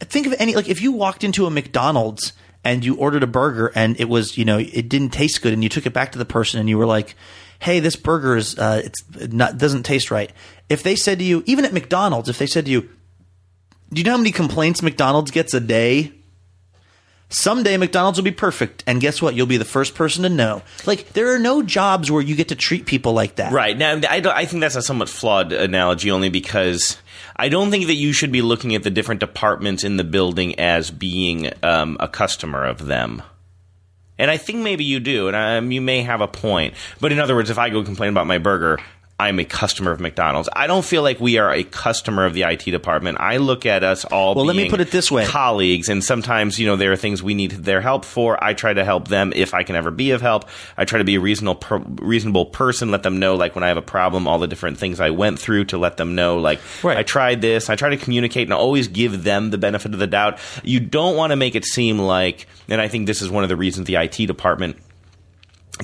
Speaker 4: think of any like if you walked into a McDonald's and you ordered a burger and it was you know it didn't taste good and you took it back to the person and you were like, "Hey, this burger is uh, it's not doesn't taste right." If they said to you, even at McDonald's, if they said to you, "Do you know how many complaints McDonald's gets a day?" Someday McDonald's will be perfect, and guess what? You'll be the first person to know. Like there are no jobs where you get to treat people like that.
Speaker 5: Right now, I, I think that's a somewhat flawed analogy, only because I don't think that you should be looking at the different departments in the building as being um, a customer of them. And I think maybe you do, and um, you may have a point. But in other words, if I go complain about my burger, I'm a customer of McDonald's. I don't feel like we are a customer of the IT department. I look at us all.
Speaker 4: Well, let me put it this way.
Speaker 5: colleagues, and sometimes you know there are things we need their help for. I try to help them if I can ever be of help. I try to be a reasonable per, reasonable person. Let them know like when I have a problem, all the different things I went through to let them know like
Speaker 4: Right.
Speaker 5: I tried this. I try to communicate and always give them the benefit of the doubt. You don't want to make it seem like, and I think this is one of the reasons the IT department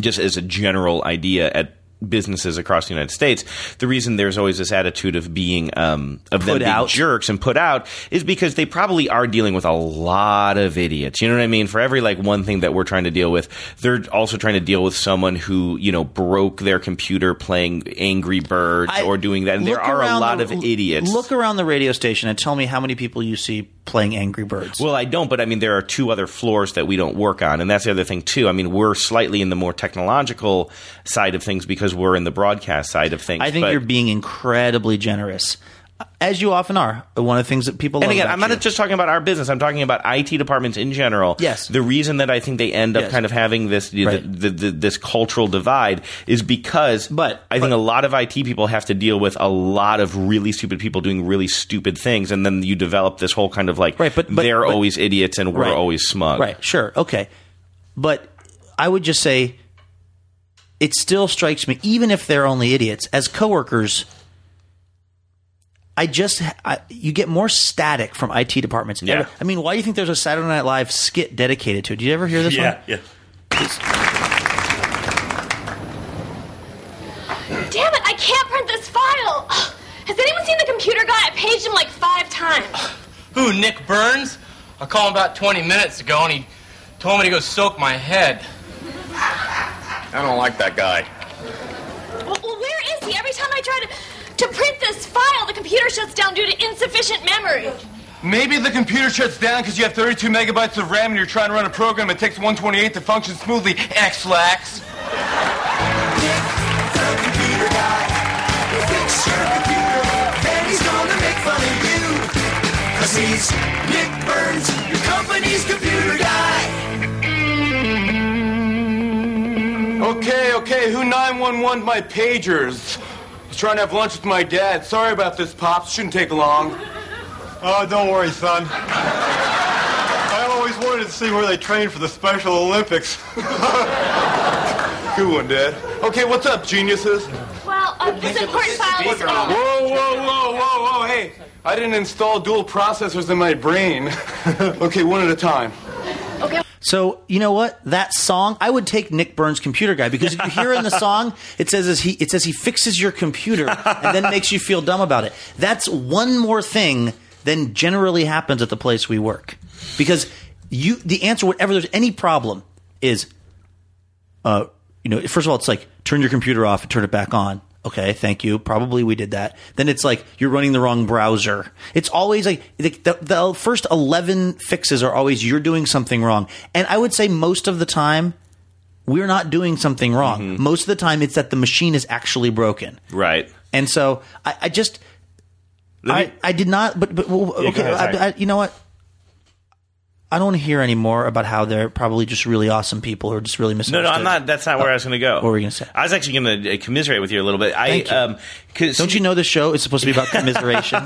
Speaker 5: just as a general idea at businesses across the United States, the reason there's always this attitude of being um, of them being
Speaker 4: out.
Speaker 5: jerks and put out is because they probably are dealing with a lot of idiots. You know what I mean? For every like one thing that we're trying to deal with, they're also trying to deal with someone who you know broke their computer playing Angry Birds
Speaker 4: I-
Speaker 5: or doing that. And there are a lot
Speaker 4: the-
Speaker 5: of idiots.
Speaker 4: Look around the radio station and tell me how many people you see playing Angry Birds.
Speaker 5: Well, I don't, but I mean, there are two other floors that we don't work on, and that's the other thing too. I mean, we're slightly in the more technological side of things because we're in the broadcast side of things.
Speaker 4: I think
Speaker 5: but-
Speaker 4: you're being incredibly generous, as you often are. One of the things that people
Speaker 5: And again, I'm not
Speaker 4: you.
Speaker 5: just talking about our business. I'm talking about IT departments in general.
Speaker 4: Yes.
Speaker 5: The reason that I think they end up
Speaker 4: Yes.
Speaker 5: kind of having this the,
Speaker 4: Right.
Speaker 5: the, the, this cultural divide is because
Speaker 4: But-
Speaker 5: I think a lot of IT people have to deal with a lot of really stupid people doing really stupid things, and then you develop this whole kind of like
Speaker 4: Right, but- but-
Speaker 5: they're
Speaker 4: but-
Speaker 5: always idiots and we're
Speaker 4: Right.
Speaker 5: always smug.
Speaker 4: Right, sure, okay. But I would just say it still strikes me, even if they're only idiots, as coworkers, I just I, you get more static from IT departments.
Speaker 5: Yeah.
Speaker 4: I mean, why do you think there's a Saturday Night Live skit dedicated to it? Did you ever hear this one?
Speaker 5: yeah. Yeah.
Speaker 6: Damn it, I can't print this file. Has anyone seen the computer guy? I paged him like five times. <sighs>
Speaker 7: Who, Nick Burns? I called him about 20 minutes ago and he told me to go soak my head.
Speaker 8: I don't like that guy.
Speaker 6: Well, well where is he? Every time I try to, to print this file, the computer shuts down due to insufficient memory.
Speaker 9: Maybe the computer shuts down because you have 32 megabytes of RAM and you're trying to run a program that takes 128 to function smoothly. X-lax. Okay, okay, who 911 my pagers? I was trying to have lunch with my dad. Sorry about this, Pops. Shouldn't take long.
Speaker 10: Oh, don't worry, son. I always wanted to see where they train for the Special Olympics. <laughs>
Speaker 9: Good one, Dad. Okay, what's up, geniuses?
Speaker 6: Well, uh, this important file was.
Speaker 9: Whoa, whoa, whoa, whoa, whoa, hey. I didn't install dual processors in my brain. <laughs> okay, one at a time.
Speaker 4: So you know what? That song, I would take Nick Burns' computer guy because if you hear in the <laughs> song, it says as he it says he fixes your computer and then makes you feel dumb about it. That's one more thing than generally happens at the place we work. Because you the answer, whatever there's any problem, is uh you know, first of all, it's like turn your computer off and turn it back on. Okay, thank you. Probably we did that. Then it's like you're running the wrong browser. It's always like the, the, the first 11 fixes are always you're doing something wrong. And I would say most of the time, we're not doing something wrong. Mm-hmm. Most of the time, it's that the machine is actually broken.
Speaker 5: Right.
Speaker 4: And so I, I just,
Speaker 5: Let
Speaker 4: I, I did not, but, but well, okay,
Speaker 5: ahead.
Speaker 4: I, I, you know what? I don't want to hear any more about how they're probably just really awesome people are just really
Speaker 5: No,
Speaker 4: misunderstood.
Speaker 5: no, I'm not. That's not where I was going to go.
Speaker 4: What were you gonna say?
Speaker 5: I was actually going to commiserate with you a little bit. I,
Speaker 4: Thank you.
Speaker 5: Um,
Speaker 4: Don't you know the show is supposed to be about <laughs> commiseration?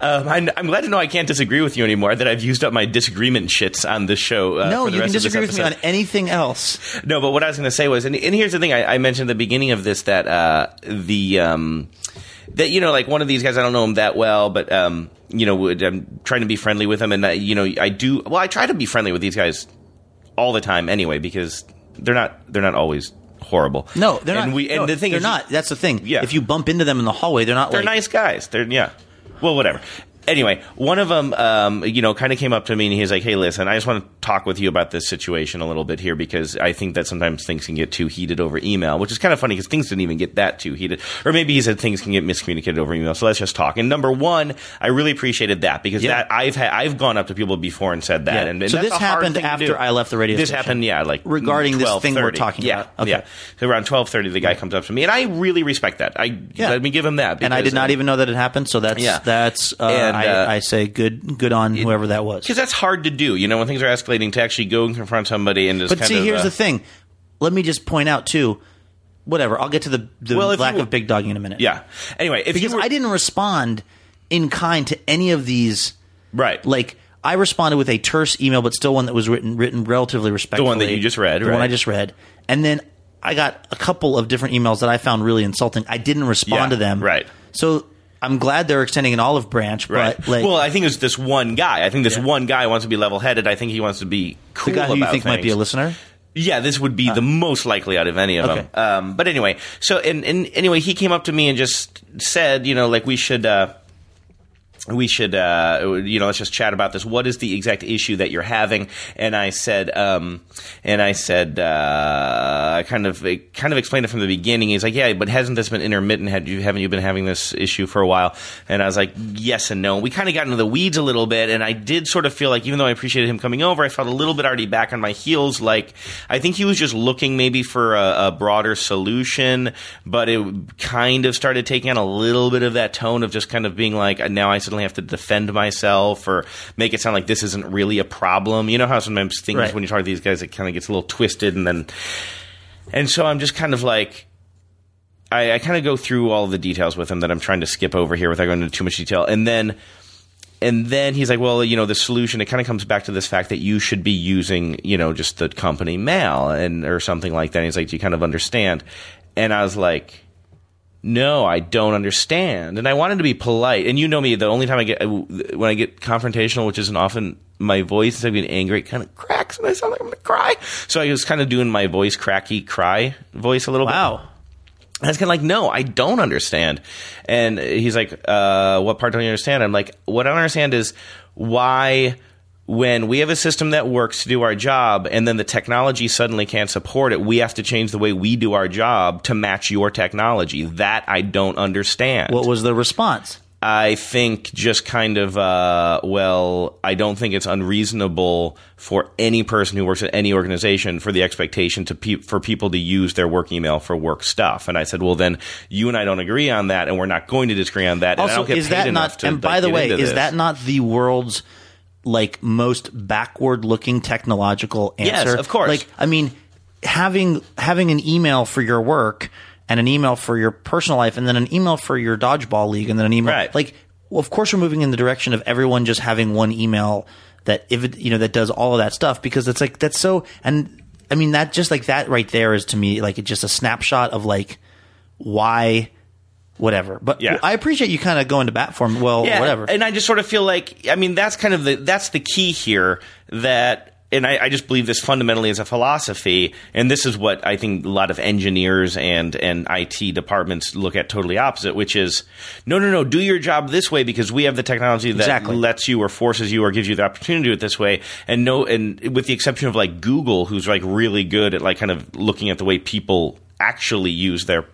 Speaker 5: Um, I'm, I'm glad to know I can't disagree with you anymore. That I've used up my disagreement shits on this show. Uh,
Speaker 4: no, you can disagree with me on anything else.
Speaker 5: No, but what I was going to say was, and, and here's the thing: I, I mentioned at the beginning of this that uh, the um, that you know, like one of these guys, I don't know him that well, but um, you know, would, I'm trying to be friendly with him, and uh, you know, I do. Well, I try to be friendly with these guys all the time anyway because they're not they're not always horrible.
Speaker 4: No, they're
Speaker 5: and
Speaker 4: not.
Speaker 5: We, and
Speaker 4: no,
Speaker 5: the thing
Speaker 4: they're
Speaker 5: is,
Speaker 4: not. That's the thing.
Speaker 5: Yeah.
Speaker 4: If you bump into them in the hallway, they're not
Speaker 5: they're
Speaker 4: like
Speaker 5: nice guys. They're yeah. Well, whatever. Anyway, one of them, um, you know, kind of came up to me and he's like, "Hey, listen, I just want to talk with you about this situation a little bit here because I think that sometimes things can get too heated over email, which is kind of funny because things didn't even get that too heated, or maybe he said things can get miscommunicated over email. So let's just talk. And number one, I really appreciated that because
Speaker 4: Yeah.
Speaker 5: that I've had, I've gone up to people before and said that,
Speaker 4: Yeah.
Speaker 5: and, and
Speaker 4: So this happened after. I left the radio
Speaker 5: This
Speaker 4: station?
Speaker 5: happened, yeah, like
Speaker 4: Regarding this thing we're talking
Speaker 5: yeah,
Speaker 4: about. Okay.
Speaker 5: Yeah, so around twelve thirty, the guy comes up to me, and I really respect that. I let me give him that,
Speaker 4: and I did not
Speaker 5: uh,
Speaker 4: even know that it happened. So that's
Speaker 5: Yeah.
Speaker 4: that's uh,
Speaker 5: And,
Speaker 4: I,
Speaker 5: uh,
Speaker 4: I say good good on whoever that was.
Speaker 5: because that's hard to do. You know, when things are escalating, to actually go and confront somebody and just.
Speaker 4: But see,
Speaker 5: of,
Speaker 4: here's
Speaker 5: uh,
Speaker 4: the thing. Let me just point out too. Whatever. I'll get to the, the
Speaker 5: Well,
Speaker 4: lack of big dogging in a minute.
Speaker 5: Yeah. Anyway,
Speaker 4: because
Speaker 5: were,
Speaker 4: I didn't respond in kind to any of these.
Speaker 5: right,
Speaker 4: Like I responded with a terse email, but still one that was written written relatively respectfully.
Speaker 5: The one that you just read,
Speaker 4: the one. I just read, and then I got a couple of different emails that I found really insulting. I didn't respond
Speaker 5: Yeah,
Speaker 4: to them.
Speaker 5: right.
Speaker 4: So I'm glad they're extending an olive branch,
Speaker 5: right.
Speaker 4: but like
Speaker 5: well, I think it's this one guy. I think this
Speaker 4: Yeah.
Speaker 5: one guy wants to be level headed. I think he wants to be cool
Speaker 4: the guy who you think might be a listener.
Speaker 5: Yeah, this would be the most likely out of any of
Speaker 4: Okay.
Speaker 5: them. Um, but anyway, so and, and anyway, he came up to me and just said, you know, like we should. Uh, we should, uh, you know, let's just chat about this. What is the exact issue that you're having? And I said, um, and I said, uh, I kind of, kind of explained it from the beginning. He's like, yeah, but hasn't this been intermittent? Had you, haven't you been having this issue for a while? And I was like, yes and no. We kind of got into the weeds a little bit, and I did sort of feel like, even though I appreciated him coming over, I felt a little bit already back on my heels. Like, I think he was just looking maybe for a, a broader solution, but it kind of started taking on a little bit of that tone of just kind of being like, now I suddenly have to defend myself or make it sound like this isn't really a problem. You know how sometimes things,
Speaker 4: Right.
Speaker 5: when you talk to these guys, it kind of gets a little twisted and then, and so I'm just kind of like, I, I kind of go through all the details with him that I'm trying to skip over here without going into too much detail. And then, and then he's like, well, you know, the solution, it kind of comes back to this fact that you should be using, you know, just the company mail and, or something like that. And he's like, do you kind of understand? And I was like, no, I don't understand. And I wanted to be polite. And you know me, the only time I get, when I get confrontational, which isn't often my voice, instead of being angry, it kind of cracks and I sound like I'm going to cry. So I was kind of doing my voice cracky cry voice a little bit.
Speaker 4: Wow.
Speaker 5: I was kind of like, no, I don't understand. And he's like, uh, what part don't you understand? I'm like, what I don't understand is why when we have a system that works to do our job and then the technology suddenly can't support it, we have to change the way we do our job to match your technology. That I don't understand.
Speaker 4: What was the response?
Speaker 5: I think just kind of, uh, well, I don't think it's unreasonable for any person who works at any organization for the expectation to pe- for people to use their work email for work stuff. And I said, well, then you and I don't agree on that, and we're not going to disagree on that. and I
Speaker 4: Also,
Speaker 5: don't get
Speaker 4: is that not? And by the way, is
Speaker 5: this.
Speaker 4: that not the world's like most backward looking technological answer.
Speaker 5: Yes, of course.
Speaker 4: Like, I mean, having having an email for your work and an email for your personal life, and then an email for your dodgeball league, and then an email
Speaker 5: Right.
Speaker 4: like. Well, of course, we're moving in the direction of everyone just having one email that if it, you know that does all of that stuff because it's like that's so and I mean that just like that right there is to me like it's just a snapshot of like why whatever. But
Speaker 5: Yeah.
Speaker 4: I appreciate you kind of going to bat for him. Well,
Speaker 5: yeah,
Speaker 4: whatever.
Speaker 5: And I just sort of feel like, I mean, that's kind of the that's the key here. That, and I, I just believe this fundamentally as a philosophy, and this is what I think a lot of engineers and and IT departments look at totally opposite, which is, no, no, no, do your job this way because we have the technology that
Speaker 4: Exactly.
Speaker 5: lets you or forces you or gives you the opportunity to do it this way. And no, and with the exception of like Google, who's like really good at like kind of looking at the way people actually use their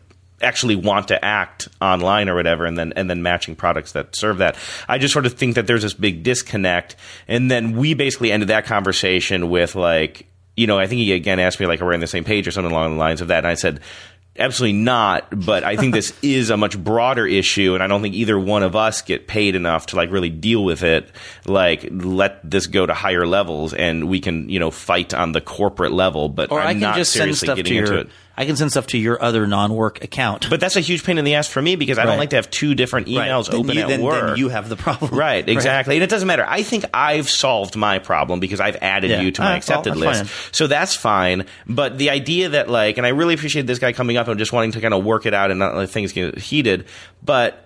Speaker 5: actually want to act online or whatever and then and then matching products that serve that. I just sort of think that there's this big disconnect and then we basically ended that conversation with like you know, I think he again asked me like are we on the same page or something along the lines of that and I said Absolutely not, but I think this <laughs> is a much broader issue, and I don't think either one of us get paid enough to like really deal with it. Like, let this go to higher levels, and we can, you know, fight on the corporate level. But
Speaker 4: or
Speaker 5: I'm
Speaker 4: I can
Speaker 5: not
Speaker 4: just send
Speaker 5: seriously
Speaker 4: stuff to
Speaker 5: getting into
Speaker 4: your. I can send stuff to your other non-work account.
Speaker 5: But that's a huge pain in the ass for me because I
Speaker 4: Right.
Speaker 5: don't like to have two different emails
Speaker 4: Then
Speaker 5: open
Speaker 4: you-
Speaker 5: at
Speaker 4: then-
Speaker 5: work.
Speaker 4: then you have the problem. <laughs>
Speaker 5: Right, exactly. And it doesn't matter. I think I've solved my problem because I've added
Speaker 4: Yeah.
Speaker 5: you to my
Speaker 4: ah, right,
Speaker 5: accepted
Speaker 4: that's
Speaker 5: list.
Speaker 4: fine.
Speaker 5: So that's fine. But the idea that like, and I really appreciate this guy coming up and just wanting to kind of work it out and not let things get heated. But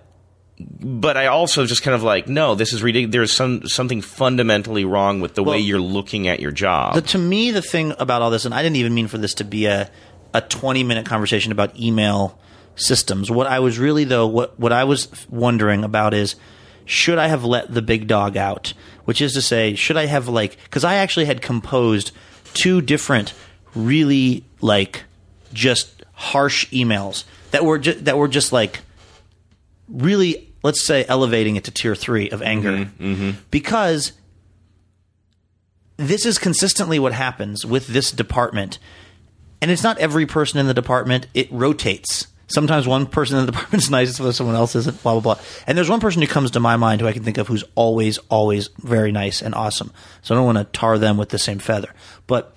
Speaker 5: but I also just kind of like, no, this is ridiculous. There's some something fundamentally wrong with the way you're looking at your job.
Speaker 4: The, to me, the thing about all this, and I didn't even mean for this to be a a twenty minute conversation about email systems. What I was really though, what what I was wondering about is, should I have let the big dog out? Which is to say, should I have like because I actually had composed two different, really like just harsh emails that were ju- that were just like really let's say elevating it to tier three of anger mm-hmm. Mm-hmm. because this is consistently what happens with this department. And it's not every person in the department, it rotates. Sometimes one person in the <laughs> department is nice, so someone else isn't, blah, blah, blah. And there's one person who comes to my mind who I can think of who's always, always very nice and awesome. So I don't want to tar them with the same feather. But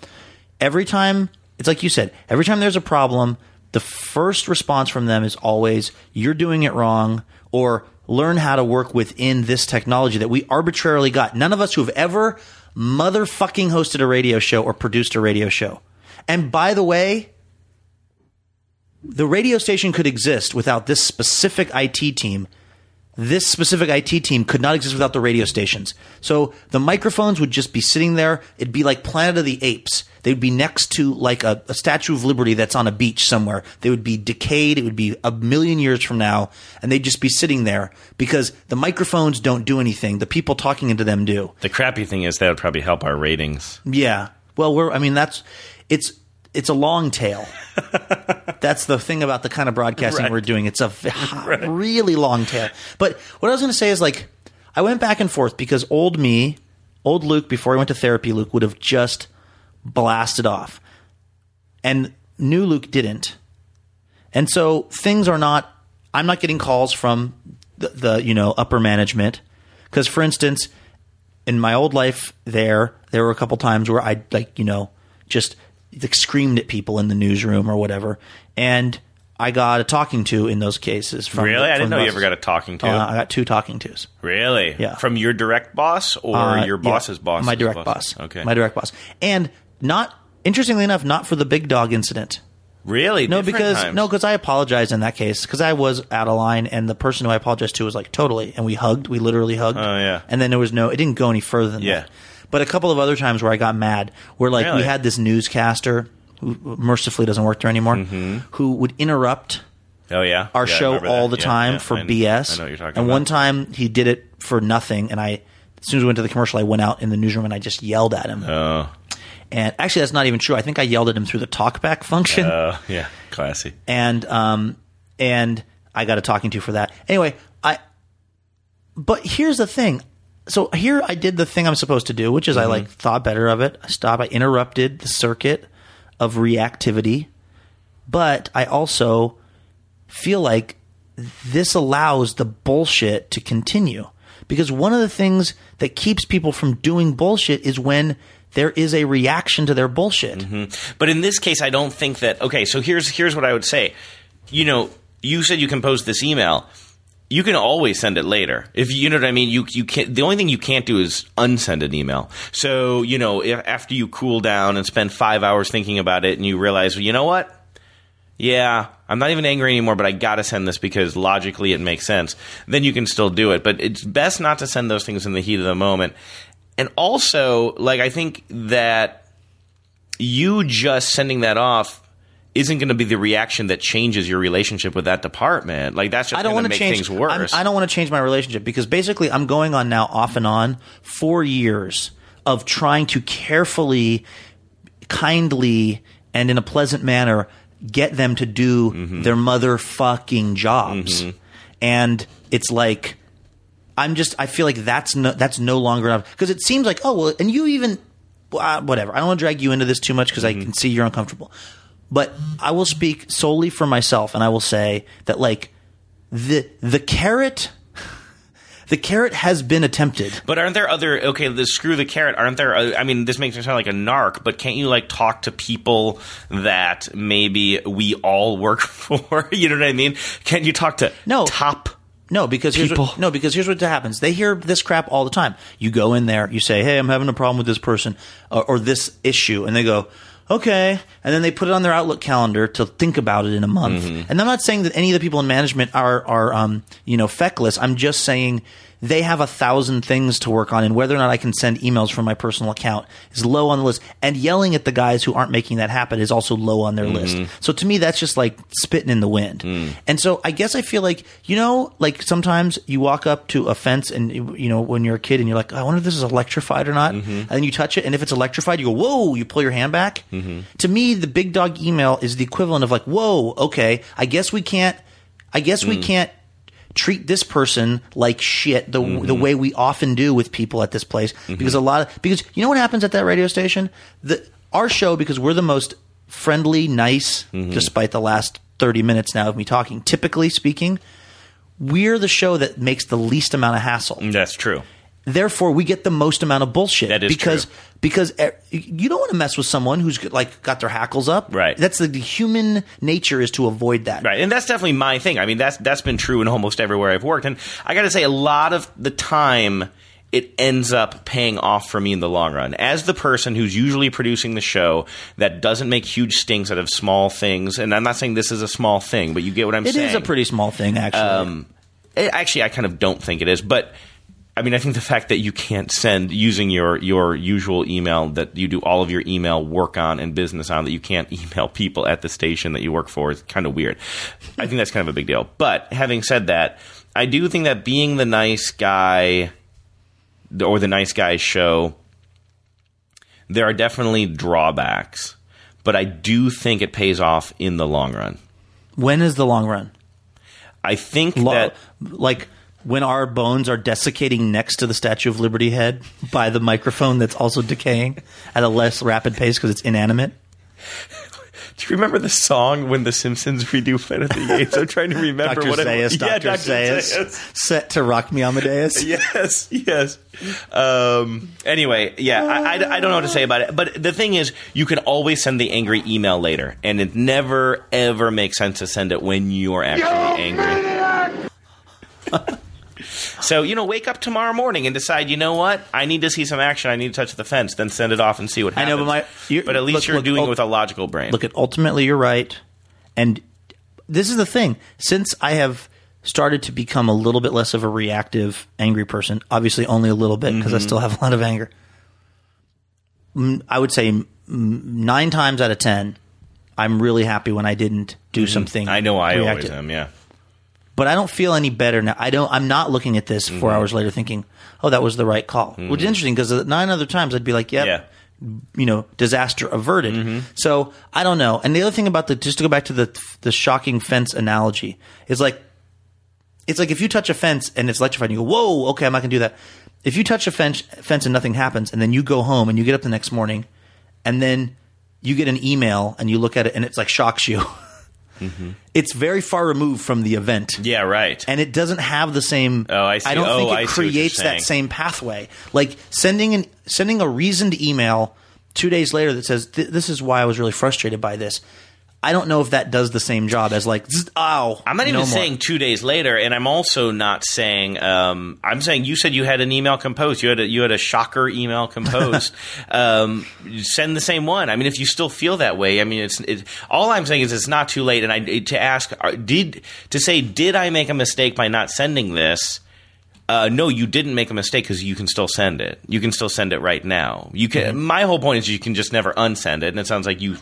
Speaker 4: every time, it's like you said, every time there's a problem, the first response from them is always, you're doing it wrong, or learn how to work within this technology that we arbitrarily got. None of us who have ever motherfucking hosted a radio show or produced a radio show. And by the way, the radio station could exist without this specific IT team. This specific IT team could not exist without the radio stations. So the microphones would just be sitting there. It'd be like Planet of the Apes. They'd be next to like a, a Statue of Liberty that's on a beach somewhere. They would be decayed. It would be a million years from now, and they'd just be sitting there because the microphones don't do anything. The people talking into them do.
Speaker 5: the crappy thing is that would probably help our ratings.
Speaker 4: Yeah. Well, we're. I mean, that's it's it's a long tail. <laughs> that's the thing about the kind of broadcasting
Speaker 5: Right.
Speaker 4: we're doing. It's a <laughs> v- really long tail. But what I was going to say is like I went back and forth because old me, old Luke, before he went to therapy, Luke would have just blasted off, and new Luke didn't. And so things are not. I'm not getting calls from the, the you know upper management because, for instance, in my old life there, there were a couple times where I like, you know, just screamed at people in the newsroom or whatever. And I got a talking to in those cases. From
Speaker 5: really? I
Speaker 4: from
Speaker 5: didn't know you ever got a talking to.
Speaker 4: Oh, I got two talking tos.
Speaker 5: really?
Speaker 4: Yeah.
Speaker 5: From your direct boss or
Speaker 4: Uh,
Speaker 5: your
Speaker 4: yeah,
Speaker 5: boss's boss?
Speaker 4: My direct boss.
Speaker 5: Okay.
Speaker 4: My direct boss. And not, interestingly enough, not for the big dog incident.
Speaker 5: really?
Speaker 4: No,
Speaker 5: Different
Speaker 4: because
Speaker 5: times.
Speaker 4: no, because I apologized in that case because I was out of line, and the person who I apologized to was like totally, and we hugged, we literally hugged.
Speaker 5: Oh, yeah.
Speaker 4: And then there was no, it didn't go any further than
Speaker 5: Yeah.
Speaker 4: that. But a couple of other times where I got mad, where like
Speaker 5: Really?
Speaker 4: we had this newscaster who mercifully doesn't work there anymore, who would interrupt
Speaker 5: Oh yeah.
Speaker 4: our
Speaker 5: Mm-hmm. Yeah,
Speaker 4: show all
Speaker 5: that.
Speaker 4: the
Speaker 5: Yeah,
Speaker 4: time
Speaker 5: yeah.
Speaker 4: for
Speaker 5: I-
Speaker 4: BS.
Speaker 5: I know what you're talking
Speaker 4: and
Speaker 5: about.
Speaker 4: one time he did it for nothing, and I, as soon as we went to the commercial, I went out in the newsroom and I just yelled at him.
Speaker 5: Oh.
Speaker 4: and actually, that's not even true. I think I yelled at him through the talkback function
Speaker 5: Oh yeah. Classy.
Speaker 4: and um and I got a talking to for that. Anyway, I but here's the thing. So here I did the thing I'm supposed to do, which is I mm-hmm. like thought better of it. I stopped. I interrupted the circuit of reactivity, but I also feel like this allows the bullshit to continue because one of the things that keeps people from doing bullshit is when there is a reaction to their bullshit. Mm-hmm.
Speaker 5: But in this case, I don't think that. Okay, so here's here's what I would say. You know, you said you composed this email. You can always send it later. If you, know what I mean, you you can't. The only thing you can't do is unsend an email. So you know, if, after you cool down and spend five hours thinking about it, and you realize, well, you know what? Yeah, I'm not even angry anymore, but I gotta send this because logically it makes sense. Then you can still do it. But it's best not to send those things in the heat of the moment. And also, like I think that you just sending that off isn't going to be the reaction that changes your relationship with that department. Like that's just
Speaker 4: I don't
Speaker 5: going
Speaker 4: want
Speaker 5: to make
Speaker 4: change
Speaker 5: things worse.
Speaker 4: I'm- I don't want to change my relationship because basically I'm going on now off and on four years of trying to carefully, kindly, and in a pleasant manner get them to do
Speaker 5: Mm-hmm.
Speaker 4: their motherfucking jobs, and it's like I'm just I feel like that's no that's no longer enough because it seems like oh well and you even uh, whatever I don't want to drag you into this too much because
Speaker 5: Mm-hmm.
Speaker 4: I can see you're uncomfortable, but I will speak solely for myself and I will say that like the the carrot <laughs> the carrot has been attempted.
Speaker 5: But aren't there other okay? The screw the carrot. Aren't there? uh, I mean, this makes me sound like a narc. But can't you like talk to people that maybe we all work <laughs> for? you know what I mean? Can't you talk to
Speaker 4: No.
Speaker 5: top?
Speaker 4: No, because here's what, no, because here's what happens. They hear this crap all the time. You go in there, you say, "Hey, I'm having a problem with this person or, or this issue," and they go, okay. And then they put it on their Outlook calendar to think about it in a month.
Speaker 5: Mm-hmm.
Speaker 4: And I'm not saying that any of the people in management are, are, um, you know, feckless. I'm just saying they have a thousand things to work on and whether or not I can send emails from my personal account is low on the list. And yelling at the guys who aren't making that happen is also low on their list. Mm-hmm. So to me, that's just like spitting in the wind. Mm. And so I guess I feel like, you know, like sometimes you walk up to a fence and, you know, when you're a kid and you're like, I wonder if this is electrified or not. Mm-hmm. And then you touch it. And if it's electrified, you go, whoa, you pull your hand back. Mm-hmm. To me, the big dog email is the equivalent of like, whoa, okay, I guess we can't, I guess we mm. can't treat this person like shit the mm-hmm. the way we often do with people at this place. Mm-hmm. Because a lot of because you know what happens at that radio station? The our show because we're the most friendly nice mm-hmm. despite the last 30 minutes now of me talking typically speaking we're the show that makes the least amount of hassle.
Speaker 5: That's true.
Speaker 4: Therefore we get the most amount of bullshit
Speaker 5: That is
Speaker 4: because
Speaker 5: true.
Speaker 4: because eh, you don't want to mess with someone who's like got their hackles up
Speaker 5: Right.
Speaker 4: that's the, the human nature is to avoid that
Speaker 5: Right, and that's definitely my thing. I mean, that's that's been true in almost everywhere I've worked, and I got to say, a lot of the time, it ends up paying off for me in the long run. As the person who's usually producing the show that doesn't make huge stinks out of small things, and I'm not saying this is a small thing, but you get what I'm
Speaker 4: It
Speaker 5: saying.
Speaker 4: is a pretty small thing actually
Speaker 5: Um, eh, actually, I kind of don't think it is, but I mean, I think the fact that you can't send using your your usual email that you do all of your email work on and business on that you can't <laughs> email people at the station that you work for is kind of weird. I think that's kind of a big deal. But having said that, I do think that being the nice guy or the nice guy show, there are definitely drawbacks, but I do think it pays off in the long run.
Speaker 4: when is the long run
Speaker 5: I think
Speaker 4: Lo-
Speaker 5: that
Speaker 4: like when our bones are desiccating next to the Statue of Liberty head by the microphone that's also decaying at a less rapid pace because it's inanimate. <laughs>
Speaker 5: Do you remember the song when The Simpsons redo Planet of the Apes? I'm trying to remember
Speaker 4: Dr.
Speaker 5: what
Speaker 4: Zaius,
Speaker 5: it was.
Speaker 4: Dr. Zaius, set to Rock Me Amadeus. <laughs>
Speaker 5: Yes, yes. Um, anyway, yeah, I, I, I don't know what to say about it. But the thing is, you can always send the angry email later, and it never, ever makes sense to send it when you're actually angry. <laughs> So, you know, wake up tomorrow morning and decide, you know what? I need to see some action. I need to touch the fence. Then send it off and see what happens.
Speaker 4: I know, but my-
Speaker 5: but at least
Speaker 4: look,
Speaker 5: you're
Speaker 4: look,
Speaker 5: doing
Speaker 4: ul-
Speaker 5: it with a logical brain.
Speaker 4: Look, at ultimately, you're right. And this is the thing. Since I have started to become a little bit less of a reactive, angry person, obviously only a little bit because I
Speaker 5: Mm-hmm.
Speaker 4: still have a lot of anger. I would say nine times out of ten, I'm really happy when I didn't do something.
Speaker 5: Mm-hmm. I know I always
Speaker 4: reactive.
Speaker 5: am, yeah.
Speaker 4: But I don't feel any better now. I don't. I'm not looking at this 4
Speaker 5: Mm-hmm.
Speaker 4: hours later thinking, "Oh, that was the right call." Which is interesting because nine other times I'd be like, "Yep,
Speaker 5: Yeah.
Speaker 4: you know, disaster averted."
Speaker 5: Mm-hmm.
Speaker 4: So I don't know. And the other thing about the just to go back to the the shocking fence analogy is like, it's like if you touch a fence and it's electrified, and you go, "Whoa, okay, I'm not gonna do that." If you touch a fence, fence and nothing happens, and then you go home and you get up the next morning, and then you get an email and you look at it and it's like shocks you. <laughs> Mm-hmm. It's very far removed from the event
Speaker 5: Yeah, right.
Speaker 4: and it doesn't have the same.
Speaker 5: Oh, I see.
Speaker 4: I don't
Speaker 5: Oh,
Speaker 4: think it
Speaker 5: I see what you're
Speaker 4: creates that same pathway. Like sending an sending a reasoned email two days later that says this is why I was really frustrated by this. I don't know if that does the same job as like ow.
Speaker 5: I'm not even
Speaker 4: no
Speaker 5: saying two days later, and I'm also not saying. Um, I'm saying you said you had an email composed. You had a, you had a shocker email composed. <laughs> um, send the same one. I mean, if you still feel that way, I mean, it's it, all I'm saying is it's not too late. And I to ask, did to say, did I make a mistake by not sending this? Uh, no, you didn't make a mistake because you can still send it. You can still send it right now. You can.
Speaker 4: Mm-hmm.
Speaker 5: My whole point is you can just never unsend it, and it sounds like you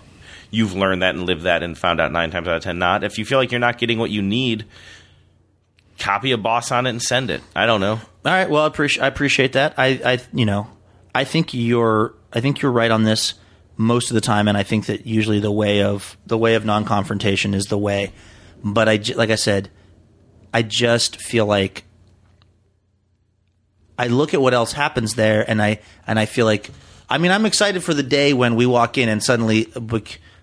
Speaker 5: you've learned that and lived that and found out nine times out of ten not. If you feel like you're not getting what you need, copy a boss on it and send it. I don't know.
Speaker 4: All right. Well, I appreciate I appreciate that. I, I you know I think you're I think you're right on this most of the time, and I think that usually the way of the way of non confrontation is the way. But I like I said, I just feel like I look at what else happens there, and I and I feel like I mean I'm excited for the day when we walk in and suddenly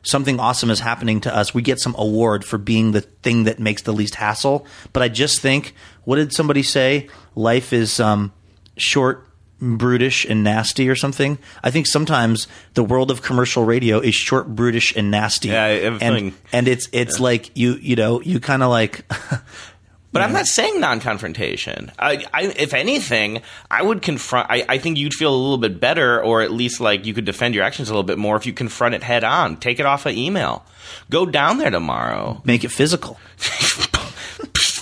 Speaker 4: something awesome is happening to us. We get some award for being the thing that makes the least hassle. But I just think, what did somebody say? Life is um, short, brutish, and nasty, or something. I think sometimes the world of commercial radio is short, brutish, and nasty.
Speaker 5: Yeah, I have a
Speaker 4: and and it's it's like you you know you kind of like <laughs>
Speaker 5: But I'm not saying non-confrontation. I, I, if anything, I would confront. I, I think you'd feel a little bit better, or at least like you could defend your actions a little bit more if you confront it head on. Take it off of email. Go down there tomorrow.
Speaker 4: Make it physical. <laughs>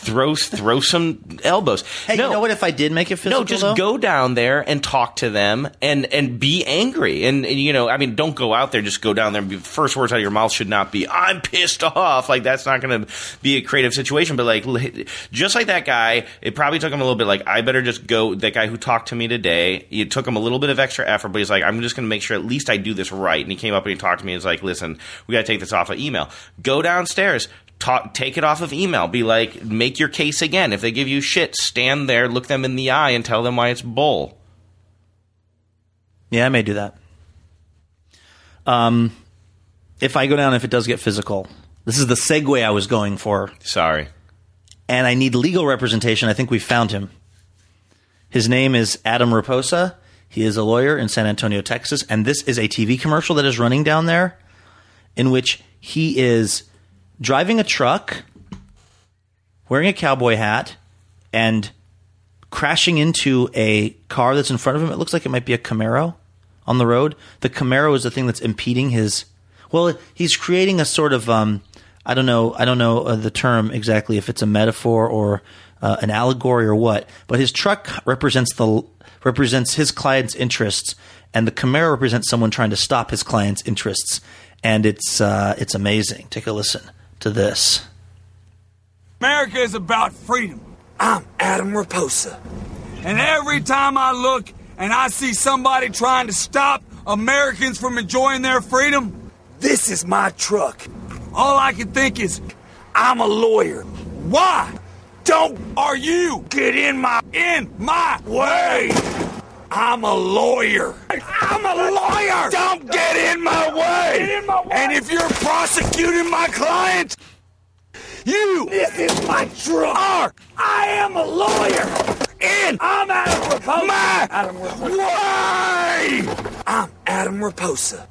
Speaker 5: throw throw some elbows.
Speaker 4: Hey,
Speaker 5: no,
Speaker 4: you know what? If I did make it physical,
Speaker 5: no, just
Speaker 4: though?
Speaker 5: go down there and talk to them and and be angry. And, and, you know, I mean, don't go out there. Just go down there. And be, first words out of your mouth should not be "I'm pissed off." Like that's not going to be a creative situation. But like, just like that guy, it probably took him a little bit. Like, I better just go. That guy who talked to me today, it took him a little bit of extra effort, but he's like, I'm just going to make sure at least I do this right. And he came up and he talked to me. He's like, Listen, we got to take this off of email. Go downstairs. Talk, take it off of email. Be like, make your case again. If they give you shit, stand there, look them in the eye, and tell them why it's bull.
Speaker 4: Yeah, I may do that. Um, if I go down, if it does get physical, this is the segue I was going for.
Speaker 5: Sorry.
Speaker 4: And I need legal representation. I think we found him. His name is Adam Reposa. He is a lawyer in San Antonio, Texas. And this is a TV commercial that is running down there in which he is driving a truck, wearing a cowboy hat, and crashing into a car that's in front of him. It looks like it might be a Camaro on the road. The Camaro is the thing that's impeding his. Well, he's creating a sort of. Um, I don't know. I don't know uh, the term exactly if it's a metaphor or uh, an allegory or what. But his truck represents the represents his client's interests, and the Camaro represents someone trying to stop his client's interests. And it's uh, it's amazing. Take a listen to this.
Speaker 11: America is about freedom. I'm Adam Reposa. And every time I look and I see somebody trying to stop Americans from enjoying their freedom, this is my truck. All I can think is, I'm a lawyer. Why? Don't are you get in my in my way? I'm a lawyer. I'm a lawyer. Don't get in my way. Get in my way. And if you're prosecuting my client, you. This is my truck. I am a lawyer. And I'm Adam Reposa. My Adam Reposa. Why? I'm Adam Reposa.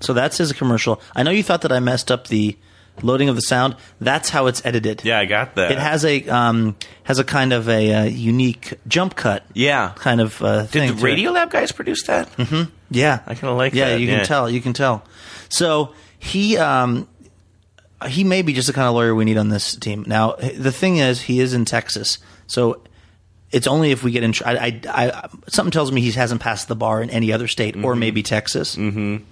Speaker 4: So that's his commercial. I know you thought that I messed up the loading of the sound. That's how it's edited.
Speaker 5: Yeah, I got that.
Speaker 4: It has a um, has a kind of a uh, unique jump cut.
Speaker 5: Yeah,
Speaker 4: kind of uh,
Speaker 5: Did the Radiolab guys produce that?
Speaker 4: Mm-hmm. Yeah,
Speaker 5: I kind of like that.
Speaker 4: yeah,
Speaker 5: that.
Speaker 4: you can tell. You can tell. So he um, he may be just the kind of lawyer we need on this team. Now the thing is, he is in Texas, so it's only if we get in. I, I, I something tells me he hasn't passed the bar in any other state or maybe Texas.
Speaker 5: Mm-hmm.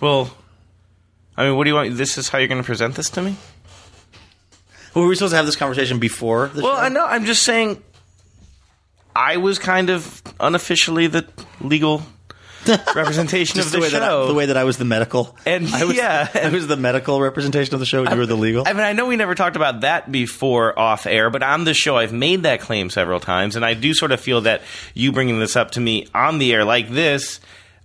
Speaker 5: Well, I mean, what do you want? This is how you're going to present this to me?
Speaker 4: Well, were we supposed to have this conversation before? The
Speaker 5: well,
Speaker 4: show?
Speaker 5: I know. I'm just saying. I was kind of unofficially the legal <laughs> representation of the,
Speaker 4: way that I-
Speaker 5: show.
Speaker 4: the way that I was the medical,
Speaker 5: and
Speaker 4: I was,
Speaker 5: yeah, <laughs>
Speaker 4: I was the medical representation of the show. You were the legal.
Speaker 5: I mean, I know we never talked about that before off air, but on the show, I've made that claim several times, and I do sort of feel that you bringing this up to me on the air like this.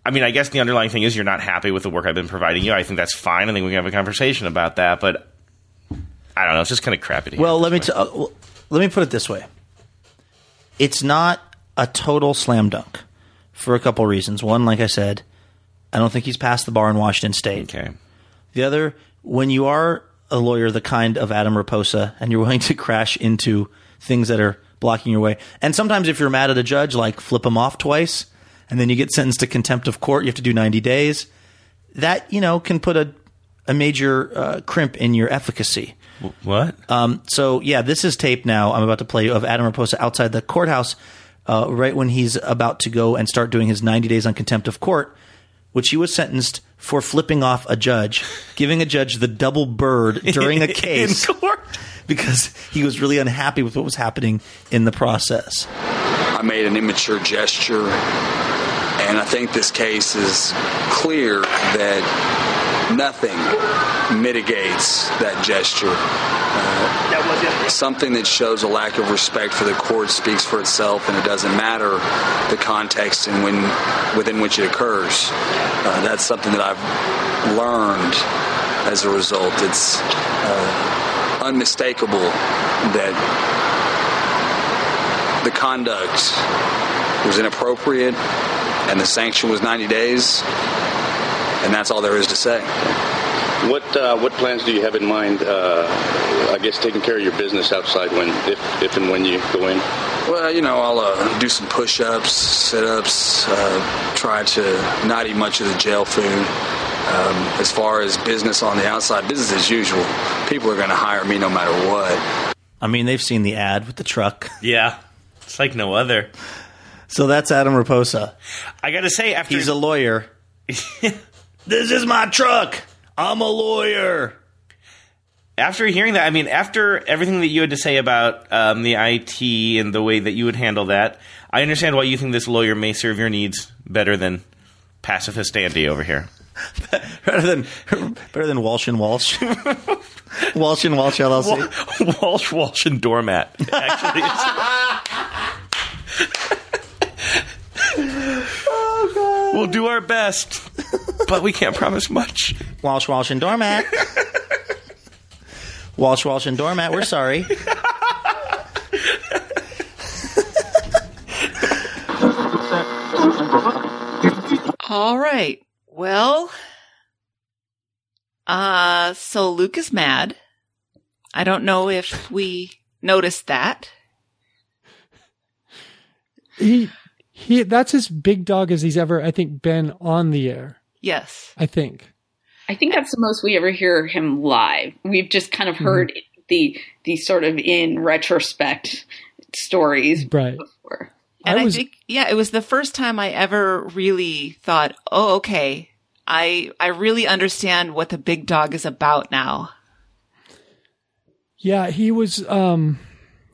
Speaker 5: I mean, I guess the underlying thing is you're not happy with the work I've been providing you. I think that's fine. I think we can have a conversation about that, but I don't know. It's just kind of crappy to.
Speaker 4: Well, let me t- uh, let me put it this way. It's not a total slam dunk for a couple reasons. One, like I said, I don't think he's passed the bar in Washington State.
Speaker 5: Okay.
Speaker 4: The other, when you are a lawyer, the kind of Adam Reposa, and you're willing to crash into things that are blocking your way, and sometimes if you're mad at a judge, like flip him off twice, and then you get sentenced to contempt of court, you have to do 90 days. That you know can put a a major uh, crimp in your efficacy.
Speaker 5: What?
Speaker 4: Um, so yeah, this is tape now. I'm about to play of Adam Reposa outside the courthouse, uh, right when he's about to go and start doing his 90 days on contempt of court, which he was sentenced for flipping off a judge, giving a judge the double bird <laughs> during a
Speaker 5: In
Speaker 4: case because he was really unhappy with what was happening in the process.
Speaker 12: I made an immature gesture, and I think this case is clear that nothing mitigates that gesture. Uh, something that shows a lack of respect for the court speaks for itself, and it doesn't matter the context and when within which it occurs. Uh, that's something that I've learned as a result. It's uh, unmistakable that the conduct was inappropriate and the sanction was 90 days, and that's all there is to say.
Speaker 8: What uh, what plans do you have in mind? Uh, I guess taking care of your business outside when if if and when you go in.
Speaker 12: Well, you know, I'll uh, do some push-ups, sit-ups, uh, try to not eat much of the jail food. Um, as far as business on the outside, business as usual. People are going to hire me no matter what.
Speaker 4: I mean, they've seen the ad with the truck.
Speaker 5: Yeah, it's like no other.
Speaker 4: So that's Adam Reposa.
Speaker 5: I got to say, after
Speaker 4: He's a lawyer. <laughs> this is my truck. I'm a lawyer.
Speaker 5: after hearing that, I mean, after everything that you had to say about um, the IT and the way that you would handle that, I understand why you think this lawyer may serve your needs better than pacifist Andy over here. <laughs>
Speaker 4: better than <laughs> better than Walsh and Walsh. Walsh and Walsh LLC.
Speaker 5: Wa- Walsh, Walsh, and Doormat. Actually, it's- we'll do our best, but we can't promise much.
Speaker 4: Walsh, Walsh, and Doormat. Walsh, Walsh, and Doormat. We're sorry.
Speaker 2: All right. Well, uh, so Luke is mad. I don't know if we noticed that.
Speaker 1: He he that's as big dog as he's ever I think been on the air.
Speaker 2: Yes.
Speaker 1: I think.
Speaker 3: I think that's the most we ever hear him live. We've just kind of
Speaker 1: Mm-hmm.
Speaker 3: heard the the sort of in retrospect stories
Speaker 1: Right.
Speaker 3: before.
Speaker 2: And
Speaker 1: I
Speaker 2: I, think, yeah, it was the first time I ever really thought, oh, okay. I, I really understand what the big dog is about now.
Speaker 1: Yeah, he was um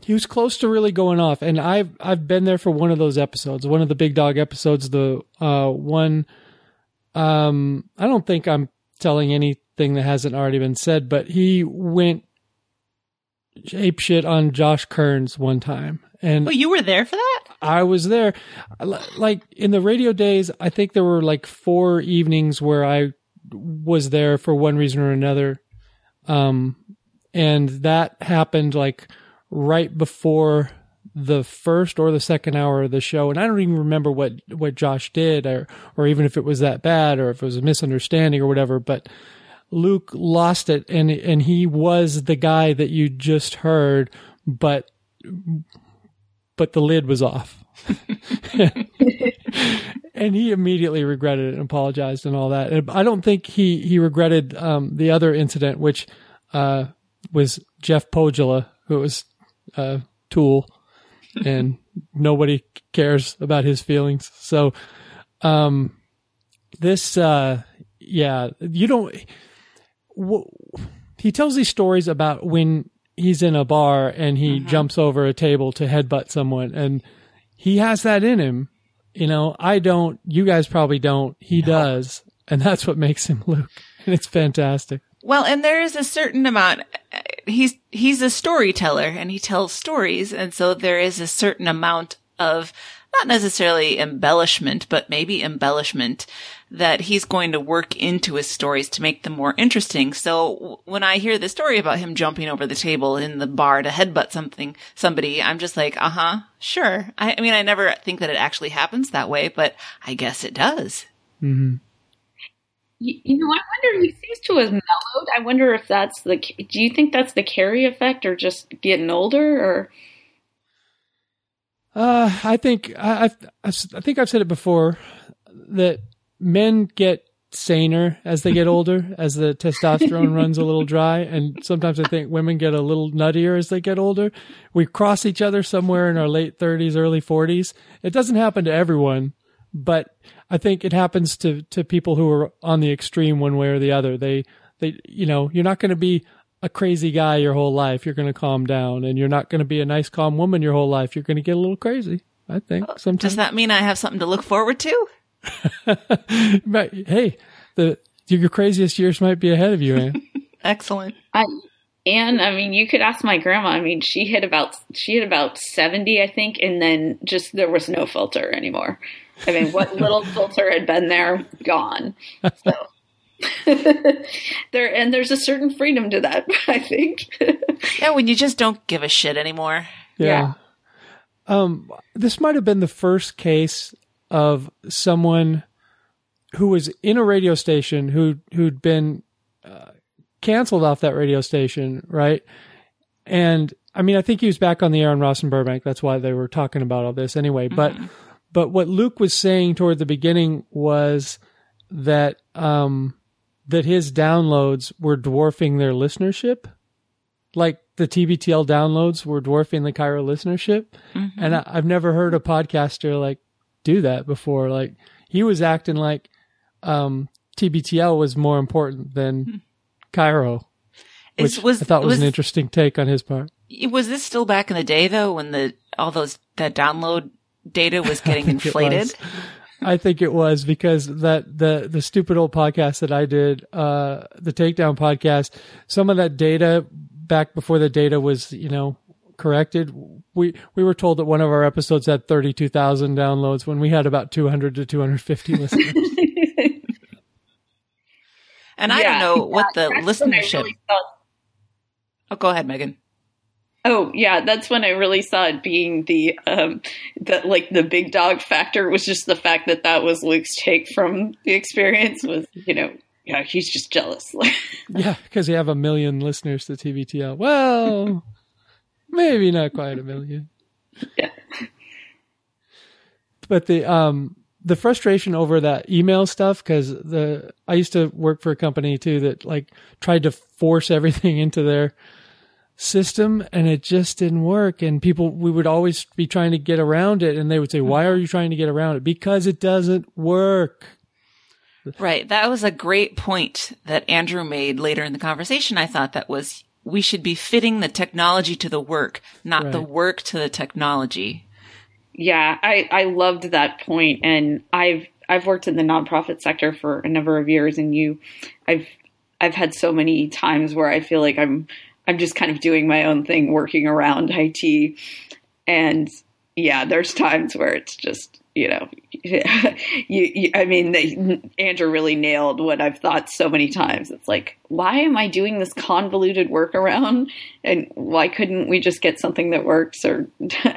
Speaker 1: he was close to really going off and I've I've been there for one of those episodes, one of the big dog episodes, the uh one um I don't think I'm telling anything that hasn't already been said, but he went ape shit on Josh Kerns one time. And
Speaker 2: Oh, you were there for that?
Speaker 1: I was there. Like in the radio days, I think there were like four evenings where I was there for one reason or another. Um, and that happened like right before the first or the second hour of the show. And I don't even remember what, what Josh did or, or even if it was that bad or if it was a misunderstanding or whatever, but Luke lost it and, and he was the guy that you just heard, but but the lid was off. <laughs> and he immediately regretted it and apologized and all that. And I don't think he, he regretted um, the other incident, which uh, was Jeff Pogula, who was uh, Tool, and nobody cares about his feelings. So um, this, uh, yeah, you don't. W- he tells these stories about when he's in a bar and he jumps over a table to headbutt someone and he has that in him. You know, I don't, you guys probably don't. He does. And that's what makes him Luke. And it's fantastic.
Speaker 2: Well, and there is a certain amount. He's he's a storyteller, and he tells stories, and so there is a certain amount of not necessarily embellishment, but maybe embellishment that he's going to work into his stories to make them more interesting. So when I hear the story about him jumping over the table in the bar to headbutt something, somebody, I'm just like, uh huh, sure. I, I mean, I never think that it actually happens that way, but I guess it does.
Speaker 1: Mm-hmm.
Speaker 3: You, know, I wonder. He seems to have mellowed. I wonder if that's the. Do you think that's the carry effect, or just getting older, or?
Speaker 1: Uh, I think I, I've, I think I've said it before that men get saner as they get older, <laughs> as the testosterone runs a little dry, and sometimes I think women get a little nuttier as they get older. We cross each other somewhere in our late thirties, early forties. It doesn't happen to everyone, but I think it happens to to people who are on the extreme one way or the other. They they you know you're not going to be a crazy guy your whole life. You're going to calm down, and you're not going to be a nice, calm woman your whole life. You're going to get a little crazy. I think oh, sometimes.
Speaker 2: Does that mean I have something to look forward to? <laughs>
Speaker 1: But hey, the your craziest years might be ahead of you, Anne. <laughs>
Speaker 2: Excellent.
Speaker 3: I, and I mean, you could ask my grandma. I mean, she hit about she hit about seventy, I think, and then just there was no filter anymore. I mean, what <laughs> little filter had been there, gone. So <laughs> there, and there's a certain freedom to that. <laughs> I think.
Speaker 2: Yeah, when you just don't give a shit anymore.
Speaker 1: Yeah. Um, this might have been the first case of someone who was in a radio station who who'd been uh, canceled off that radio station, right? And I mean, I think he was back on the air on Ross and Burbank. That's why they were talking about all this anyway. But but what Luke was saying toward the beginning was that um that his downloads were dwarfing their listenership. Like the TBTL downloads were dwarfing the KIRO listenership. And I, I've never heard a podcaster like do that before. Like he was acting like um TBTL was more important than
Speaker 2: KIRO.
Speaker 1: Which
Speaker 2: was-
Speaker 1: I thought was,
Speaker 2: was-
Speaker 1: an interesting take on his part.
Speaker 2: Was this still back in the day though, when the all those that download data was <laughs> getting
Speaker 1: think
Speaker 2: inflated?
Speaker 1: was. I think it was because that the the stupid old podcast that I did, uh, the Takedown podcast, some of that data back before the data was, you know, corrected. We we were told that one of our episodes had thirty two thousand downloads when we had about two hundred to two hundred fifty <laughs> listeners.
Speaker 2: And I
Speaker 3: Yeah,
Speaker 2: don't know what
Speaker 3: yeah,
Speaker 2: the
Speaker 3: that's when I
Speaker 2: listenership.
Speaker 3: really saw-
Speaker 2: Oh, go ahead, Megan.
Speaker 3: Oh yeah, that's when I really saw it being the um that like the big dog factor was just the fact that that was Luke's take from the experience was you know yeah he's just jealous <laughs>
Speaker 1: yeah, because you have a million listeners to TBTL. Well, <laughs> maybe not quite a million.
Speaker 3: Yeah.
Speaker 1: But the um the frustration over that email stuff because the I used to work for a company too that like tried to force everything <laughs> into their system and it just didn't work and people we would always be trying to get around it and they would say mm-hmm. why are you trying to get around it because it doesn't work
Speaker 2: Right. That was a great point that Andrew made later in the conversation. I thought that was we should be fitting the technology to the work, not the work to the technology.
Speaker 3: Yeah, I, I loved that point, and I've I've worked in the nonprofit sector for a number of years, and you, I've I've had so many times where I feel like I'm I'm just kind of doing my own thing, working around IT, and yeah, there's times where it's just you know, <laughs> you, you I mean, they, Andrew really nailed what I've thought so many times. It's like, why am I doing this convoluted workaround, and why couldn't we just get something that works, or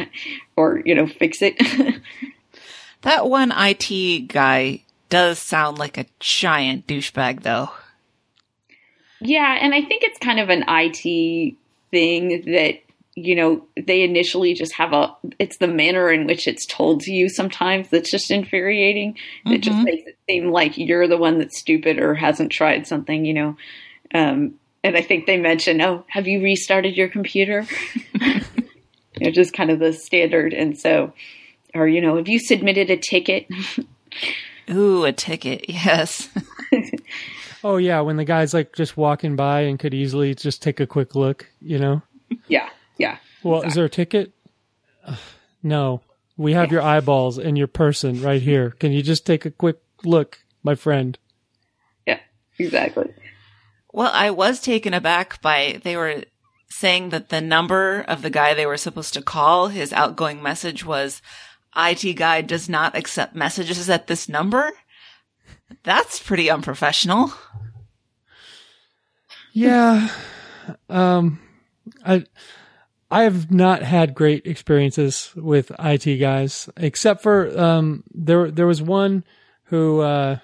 Speaker 3: <laughs> or you know, fix it? <laughs>
Speaker 2: That one IT guy does sound like a giant douchebag though.
Speaker 3: Yeah, and I think it's kind of an IT thing that you know they initially just have a. It's the manner in which it's told to you sometimes that's just infuriating. It just
Speaker 2: Mhm.
Speaker 3: makes it seem like you're the one that's stupid or hasn't tried something, you know. Um, and I think they mention, "Oh, have you restarted your computer?" <laughs> you know, just kind of the standard. And so, or you know, have you submitted a ticket? <laughs>
Speaker 2: Ooh, a ticket. Yes. <laughs>
Speaker 1: oh yeah when the guy's like just walking by and could easily just take a quick look you know
Speaker 3: yeah, yeah.
Speaker 1: well is there a ticket Ugh, no we have your eyeballs and your person right here can you just take a quick look my friend
Speaker 3: Yeah, exactly.
Speaker 2: Well, I was taken aback by they were saying that the number of the guy they were supposed to call, his outgoing message was IT guy does not accept messages at this number. That's pretty unprofessional.
Speaker 1: Yeah. Um I I have not had great experiences with IT guys except for um there there was one who uh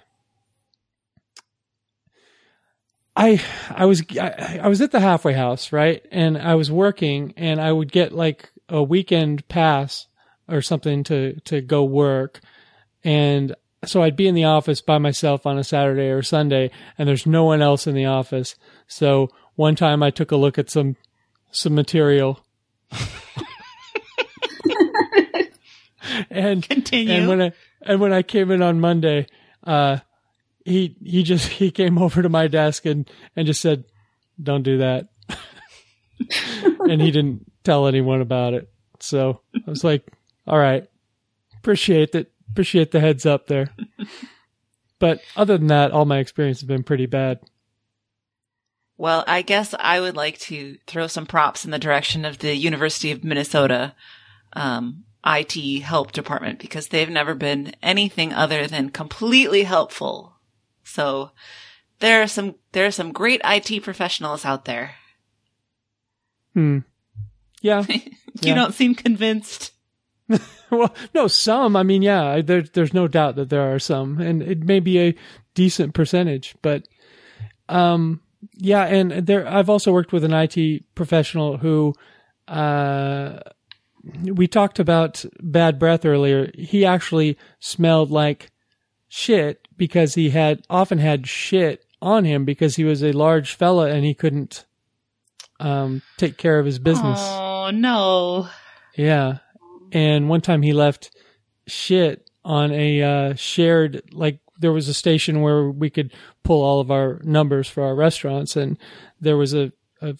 Speaker 1: I I was I, I was at the halfway house, right? And I was working and I would get like a weekend pass or something to to go work and so I'd be in the office by myself on a Saturday or Sunday, and there's no one else in the office. So one time I took a look at some some material, <laughs> and
Speaker 2: Continue.
Speaker 1: and when I and when I came in on Monday, uh, he he just he came <laughs> over to my desk and and just said, "Don't do that," <laughs> and he didn't tell anyone about it. So I was like, "All right, appreciate that." Appreciate the heads up there. <laughs> but other than that, all my experience has been pretty bad.
Speaker 2: Well, I guess I would like to throw some props in the direction of the University of Minnesota um, IT help department because they've never been anything other than completely helpful. So there are some there are some great IT professionals out there.
Speaker 1: Hmm. Yeah. <laughs>
Speaker 2: you
Speaker 1: Yeah.
Speaker 2: don't seem convinced. <laughs>
Speaker 1: well, no, some. I mean, yeah, there, there's no doubt that there are some, and it may be a decent percentage, but, um, Yeah, and there I've also worked with an IT professional who uh we talked about bad breath earlier. He actually smelled like shit because he had often had shit on him because he was a large fella and he couldn't um take care of his business.
Speaker 2: Oh no.
Speaker 1: Yeah. And one time he left shit on a uh, shared, like, there was a station where we could pull all of our numbers for our restaurants, and there was a, a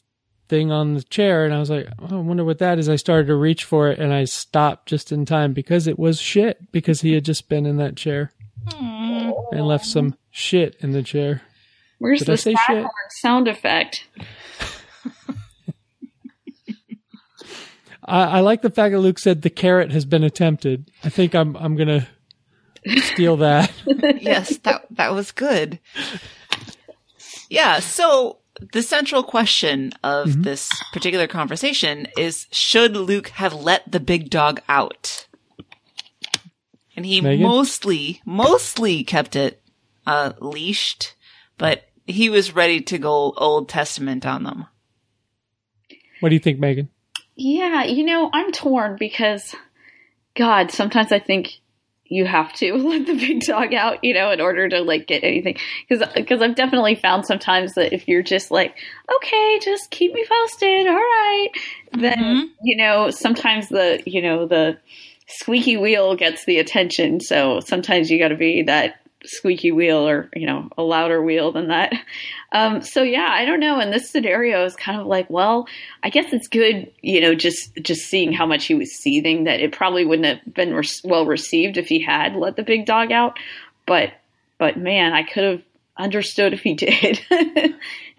Speaker 1: thing on the chair, and I was like, oh, I wonder what that is. I started to reach for it, and I stopped just in time because it was shit, because he had just been in that chair and left some shit in the chair.
Speaker 3: Where's
Speaker 1: Did
Speaker 3: the
Speaker 1: say shit?
Speaker 3: sound effect? <laughs>
Speaker 1: I, I like the fact that Luke said the carrot has been attempted. I think I'm I'm gonna steal that. <laughs>
Speaker 2: yes, that that was good. Yeah, so the central question of
Speaker 1: Mm-hmm.
Speaker 2: this particular conversation is should Luke have let the big dog out? And he
Speaker 1: Megan?
Speaker 2: mostly mostly kept it uh leashed, but he was ready to go Old Testament on them.
Speaker 1: What do you think, Megan?
Speaker 3: Yeah, you know, I'm torn because, God, sometimes I think you have to <laughs> let the big dog out, you know, in order to like get anything. Because because I've definitely found sometimes that if you're just like, okay, just keep me posted, all right, then mm-hmm. you know sometimes the you know the squeaky wheel gets the attention. So sometimes you got to be that squeaky wheel or you know a louder wheel than that. Um so yeah i don't know. In this scenario is kind of like well i guess it's good you know just just seeing how much he was seething that it probably wouldn't have been re- well received if he had let the big dog out. But but man i could have understood if he <laughs> did.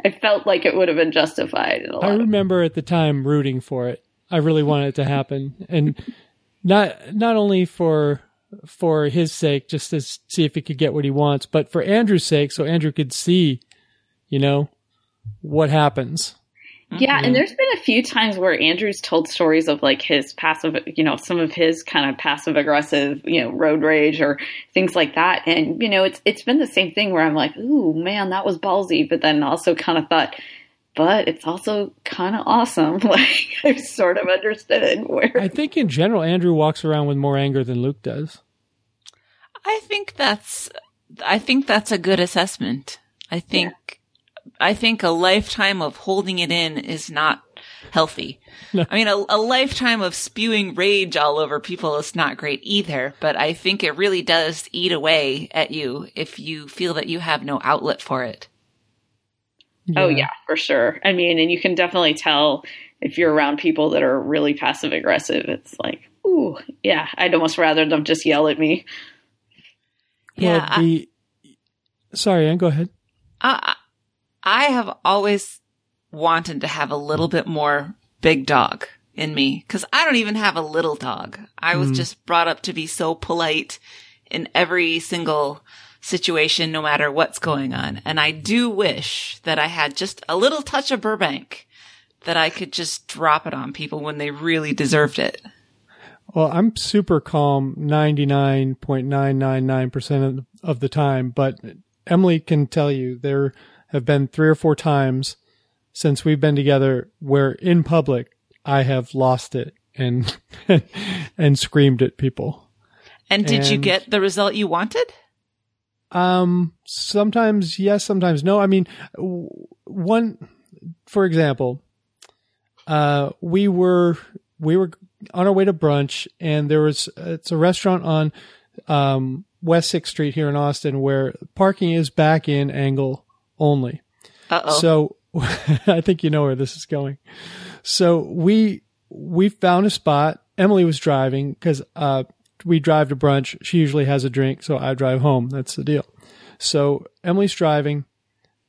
Speaker 3: I felt like it would have been justified in a lot
Speaker 1: I remember at the time rooting for it. I really wanted it to happen, and not not only for for his sake, just to see if he could get what he wants, but for Andrew's sake, so Andrew could see, you know, what happens.
Speaker 3: Yeah, and mm-hmm. there's been a few times where Andrew's told stories of like his passive, you know, some of his kind of passive aggressive, you know, road rage or things like that. And you know, it's it's been the same thing where I'm like, "Ooh, man, that was ballsy," but then also kind of thought, but it's also kind of awesome. <laughs> Like I sort of understood where
Speaker 1: I think in general, Andrew walks around with more anger than Luke does.
Speaker 2: I think that's I think that's a good assessment. I think I think a lifetime of holding it in is not healthy. I mean, a, a lifetime of spewing rage all over people is not great either, but I think it really does eat away at you if you feel that you have no outlet for it.
Speaker 3: Oh yeah, for sure. I mean, and you can definitely tell if you're around people that are really passive aggressive. It's like, ooh, yeah, I'd almost rather them just yell at me.
Speaker 2: Yeah,
Speaker 1: Well, the, sorry, Anne, go ahead.
Speaker 2: I, I have always wanted to have a little bit more big dog in me because I don't even have a little dog. I was
Speaker 1: Mm.
Speaker 2: just brought up to be so polite in every single situation, no matter what's going on. And I do wish that I had just a little touch of Burbank that I could just drop it on people when they really deserved it.
Speaker 1: Well, I'm super calm 99.999% of, of the time, but Emily can tell you there have been three or four times since we've been together where in public I have lost it and <laughs> and screamed at people.
Speaker 2: And did you get the result you wanted?
Speaker 1: Um, sometimes yes, sometimes no. I mean, one, for example, uh, we were we were on our way to brunch, and there was it's a restaurant on um, West Sixth Street here in Austin where parking is back in angle only.
Speaker 2: Uh-oh.
Speaker 1: So <laughs> I think you know where this is going. So we we found a spot. Emily was driving because uh, we drive to brunch. She usually has a drink, so I drive home. That's the deal. So Emily's driving.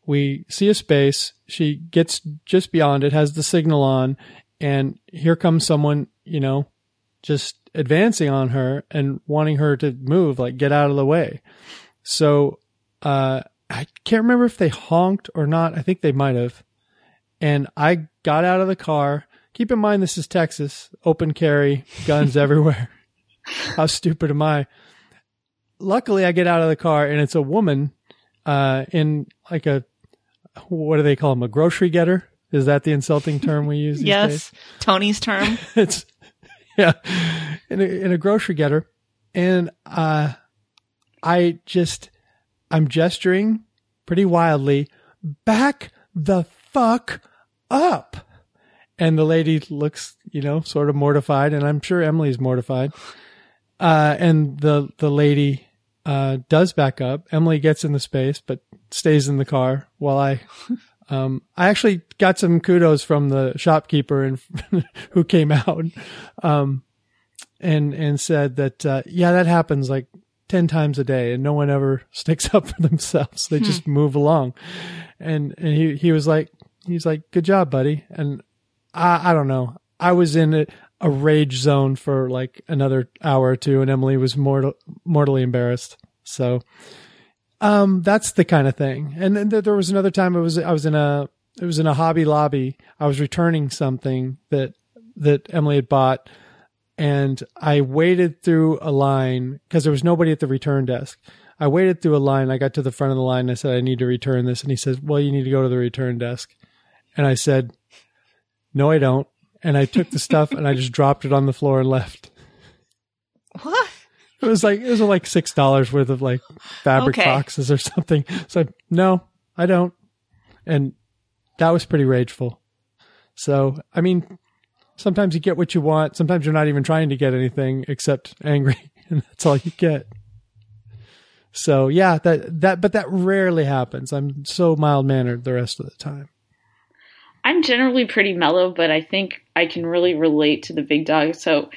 Speaker 1: We see a space. She gets just beyond it, has the signal on, and here comes someone, you know, just advancing on her and wanting her to move, like get out of the way. So uh, I can't remember if they honked or not. I think they might have. And I got out of the car. Keep in mind, this is Texas, open carry, guns <laughs> everywhere. <laughs> How stupid am I? Luckily, I get out of the car and it's a woman uh, in like a what do they call them? A grocery getter? Is that the insulting term we use?
Speaker 2: Yes,
Speaker 1: days?
Speaker 2: Tony's term. <laughs>
Speaker 1: it's <laughs> yeah, in a, in a grocery getter, and uh, I just I'm gesturing pretty wildly. Back the fuck up, and the lady looks, you know, sort of mortified, and I'm sure Emily's mortified. Uh, and the the lady uh, does back up. Emily gets in the space, but stays in the car while I. Um, I actually got some kudos from the shopkeeper and <laughs> who came out, um, and and said that uh, yeah, that happens like ten times a day, and no one ever <laughs> sticks up for themselves. They just move along, and and he he was like he's like good job, buddy, and I I don't know. I was in a, a rage zone for like another hour or two, and Emily was mortal, mortally embarrassed. So, um, that's the kind of thing. And then there was another time I was I was in a it was in a Hobby Lobby. I was returning something that that Emily had bought, and I waited through a line because there was nobody at the return desk. I waited through a line. I got to the front of the line. And I said, I need to return this. And he says, Well, you need to go to the return desk. And I said, No, I don't. And I took the stuff and I just dropped it on the floor and left. <laughs>
Speaker 2: What?
Speaker 1: It was like it was like six dollars worth of like fabric
Speaker 2: Okay.
Speaker 1: boxes or <laughs> something. So no, I don't. And that was pretty rageful. So I mean, sometimes you get what you want. Sometimes you're not even trying to get anything except angry, <laughs> and that's all you get. So yeah, that that but that rarely happens. I'm so mild mannered the rest of the time.
Speaker 3: I'm generally pretty mellow, but I think I can really relate to the big dog. So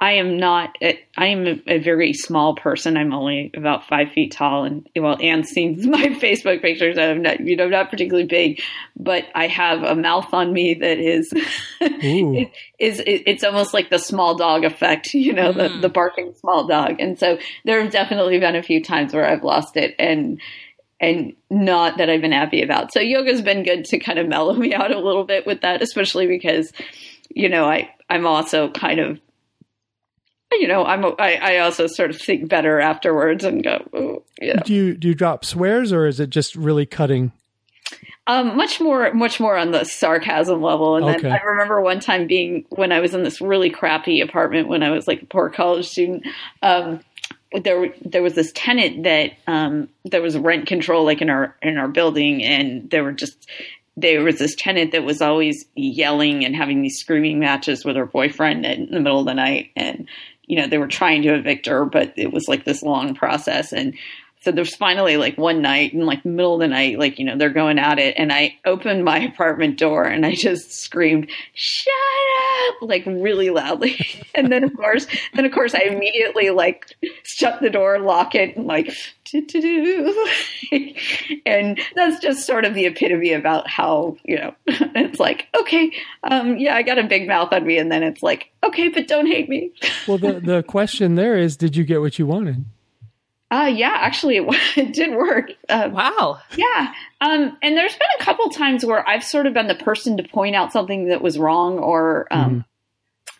Speaker 3: I am not. I am a, a very small person. I'm only about five feet tall, and well, Anne sees <laughs> my Facebook pictures. I'm not, you know, not particularly big, but I have a mouth on me that is, <laughs> it, is it, it's almost like the small dog effect. <laughs> You know, the hmm. the barking small dog. And so there have definitely been a few times where I've lost it, and and not that I've been happy about. So yoga's been good to kind of mellow me out a little bit with that, especially because, you know, I I'm also kind of, you know, I'm I, I also sort of think better afterwards and go, oh, you know.
Speaker 1: Do you do you drop swears or is it just really cutting?
Speaker 3: Um, much more, much more on the sarcasm level. And
Speaker 1: Okay.
Speaker 3: then I remember one time being when I was in this really crappy apartment when I was like a poor college student. Um, there, there was this tenant that um, there was rent control like in our in our building, and there were just there was this tenant that was always yelling and having these screaming matches with her boyfriend in the middle of the night, and you know they were trying to evict her, but it was like this long process, and so there's finally like one night in like middle of the night, like, you know, they're going at it. And I opened my <laughs> apartment door and I just screamed, shut up, like really loudly. <laughs> and then of course, then of course I immediately like shut the door, lock it and like, "Do-do-do." <laughs> and that's just sort of the epitome about how, you know, <laughs> it's like, okay, um, yeah, I got a big mouth on me. And then it's like, okay, but don't hate me.
Speaker 1: Well, the the question there is, did you get what you wanted?
Speaker 3: Uh, yeah, actually, it, <laughs> it did work. Uh,
Speaker 2: wow.
Speaker 3: Yeah. Um, and there's been a couple times where I've sort of been the person to point out something that was wrong or um,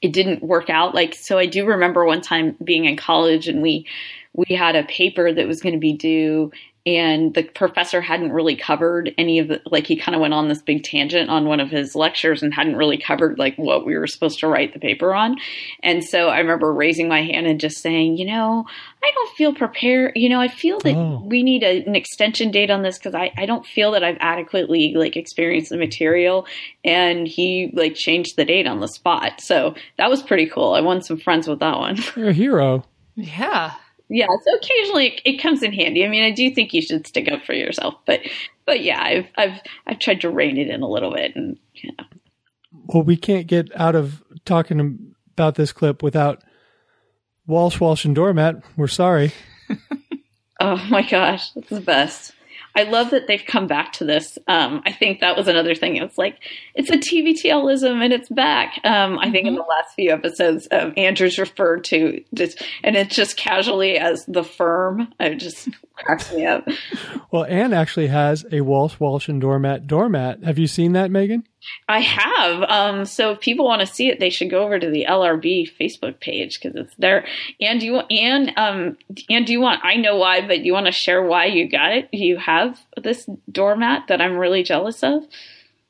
Speaker 3: it didn't work out. Like, so I do remember one time being in college and we we had a paper that was going to be due and the professor hadn't really covered any of the like he kind of went on this big tangent on one of his lectures and hadn't really covered like what we were supposed to write the paper on and so i remember raising my hand and just saying you know i don't feel prepared you know i feel that
Speaker 1: Oh.
Speaker 3: we need a, an extension date on this because I, I don't feel that i've adequately like experienced the material and he like changed the date on the spot so that was pretty cool i won some friends with that one <laughs>
Speaker 1: You're a hero.
Speaker 2: Yeah.
Speaker 3: Yeah so occasionally it, comes in handy i mean i do think you should stick up for yourself but but yeah i've i've i've tried to rein it in a little bit and you know
Speaker 1: Well, we can't get out of talking about this clip without Walsh, Walsh, and Doormat. We're sorry. <laughs>
Speaker 3: oh my gosh that's the best i love that they've come back to this. Um i think that was another thing. It's like it's a TBTLism and it's back. Um i think in the last few episodes um, andrews referred to this and it's just casually as the firm. I just cracks me up.
Speaker 1: Well, Anne actually has a Walsh Walsh and Doormat doormat. Have you seen that, Megan?
Speaker 3: I have. Um, so if people want to see it, they should go over to the LRB Facebook page because it's there. And you and um and do you want? I know why, but you want to share why you got it? You have this doormat that I'm really jealous of.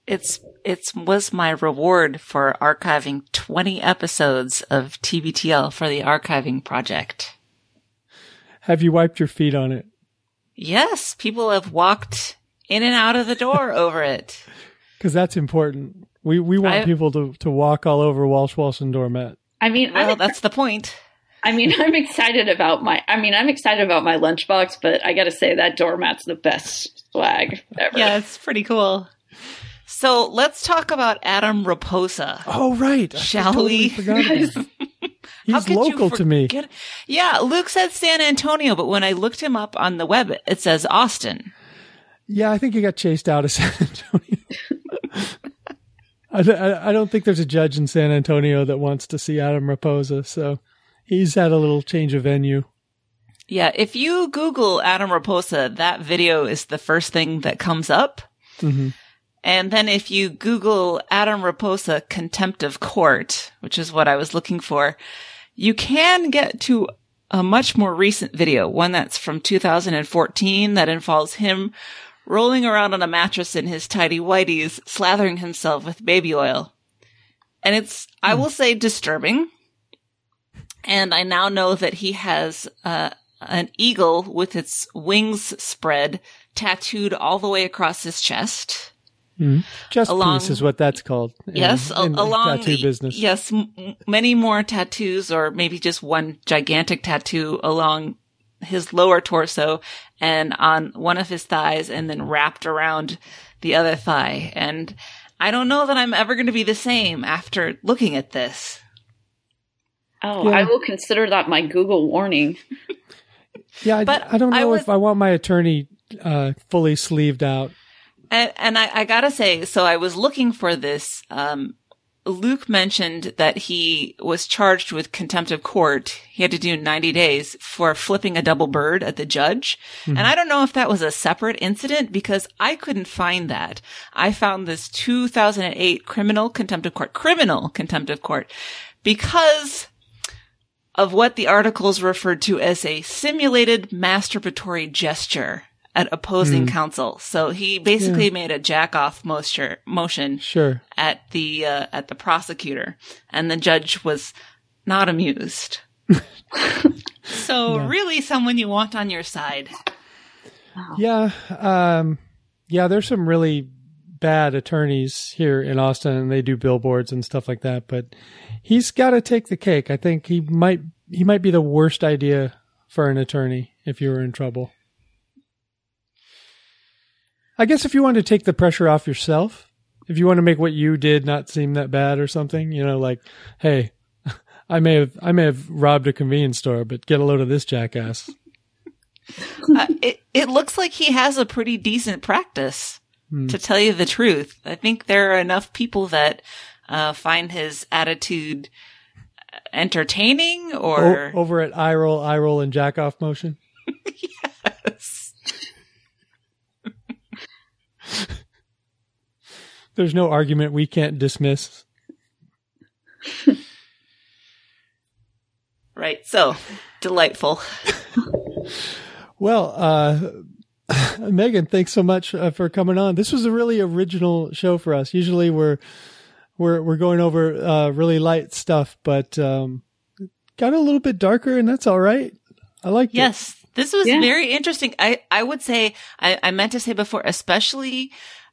Speaker 2: It's it was my reward for archiving 20 episodes of TBTL for the archiving project.
Speaker 1: Have you wiped your feet on it?
Speaker 2: Yes, people have walked in and out of the door <laughs> over it.
Speaker 1: Because that's important. We we want
Speaker 2: I-
Speaker 1: people to, to walk all over Walsh Walsh and Doormat.
Speaker 3: I mean,
Speaker 2: Well,
Speaker 3: I'm,
Speaker 2: that's the point.
Speaker 3: I mean, I'm excited about my. I mean, I'm excited about my lunchbox, but I got to say that doormat's the best swag ever.
Speaker 2: Yeah, it's pretty cool. So let's talk about Adam Reposa.
Speaker 1: Oh right, I
Speaker 2: Shall
Speaker 1: totally
Speaker 2: we? <laughs>
Speaker 1: He's local to me.
Speaker 2: Yeah, Luke said San Antonio, but when I looked him up on the web, it says Austin.
Speaker 1: Yeah, I think he got chased out of <laughs> San Antonio. I, I, I don't think there's a judge in San Antonio that wants to see Adam Reposa, so he's had a little change of venue.
Speaker 2: Yeah, if you Google Adam Reposa, that video is the first thing that comes up.
Speaker 1: Mhm.
Speaker 2: And then if you Google Adam Reposa contempt of court, which is what I was looking for, you can get to a much more recent video, one that's from 2014 that involves him rolling around on a mattress in his tidy whities, slathering himself with baby oil. And it's, I will say, disturbing. And I now know that he has uh, an eagle with its wings spread tattooed all the way across his chest.
Speaker 1: Mhm. Just
Speaker 2: Along-
Speaker 1: piece is what that's called. in-
Speaker 2: Yes, a-
Speaker 1: in the
Speaker 2: along
Speaker 1: tattoo business.
Speaker 2: Yes, m- m- many more tattoos, or maybe just one gigantic tattoo along his lower torso and on one of his thighs, and then wrapped around the other thigh. And I don't know that I'm ever going to be the same after looking at this.
Speaker 3: Oh,
Speaker 1: Yeah.
Speaker 3: I will consider that my Google warning. <laughs>
Speaker 1: Yeah, I,
Speaker 2: But
Speaker 1: I don't
Speaker 2: I
Speaker 1: know
Speaker 2: was-
Speaker 1: if I want my attorney uh, fully sleeved out.
Speaker 2: And, and I, I gotta say, so I was looking for this. Um, Luke mentioned that he was charged with contempt of court. He had to do 90 days for flipping a double bird at the judge. And I don't know if that was a separate incident because I couldn't find that. I found this 2008 criminal contempt of court, criminal contempt of court because of what the articles referred to as a simulated masturbatory gesture at opposing counsel. So he basically made a jack off motion, motion
Speaker 1: Sure.
Speaker 2: at the uh, at the prosecutor, and the judge was not amused. <laughs> so really, someone you want on your side.
Speaker 1: Yeah, um, yeah. There's some really bad attorneys here in Austin, and they do billboards and stuff like that. But he's got to take the cake. I think he might he might be the worst idea for an attorney if you were in trouble. I guess if you want to take the pressure off yourself, if you want to make what you did not seem that bad or something, you know, like, hey, <laughs> I may have I may have robbed a convenience store, but get a load of this jackass. <laughs>
Speaker 2: uh, it it looks like he has a pretty decent practice. To tell you the truth, I think there are enough people that uh, find his attitude entertaining or
Speaker 1: O- over at eye roll, eye roll, and jack off motion. <laughs>
Speaker 2: yes. <laughs>
Speaker 1: There's no argument we can't dismiss. <laughs>
Speaker 2: right. So delightful. <laughs>
Speaker 1: Well, uh, Megan, thanks so much uh, for coming on. This was a really original show for us. Usually we're we're we're going over uh, really light stuff, but um, got a little bit darker, and that's all right. I like
Speaker 2: Yes, this was
Speaker 3: Yeah.
Speaker 2: very interesting. I, I would say, I, I meant to say before, especially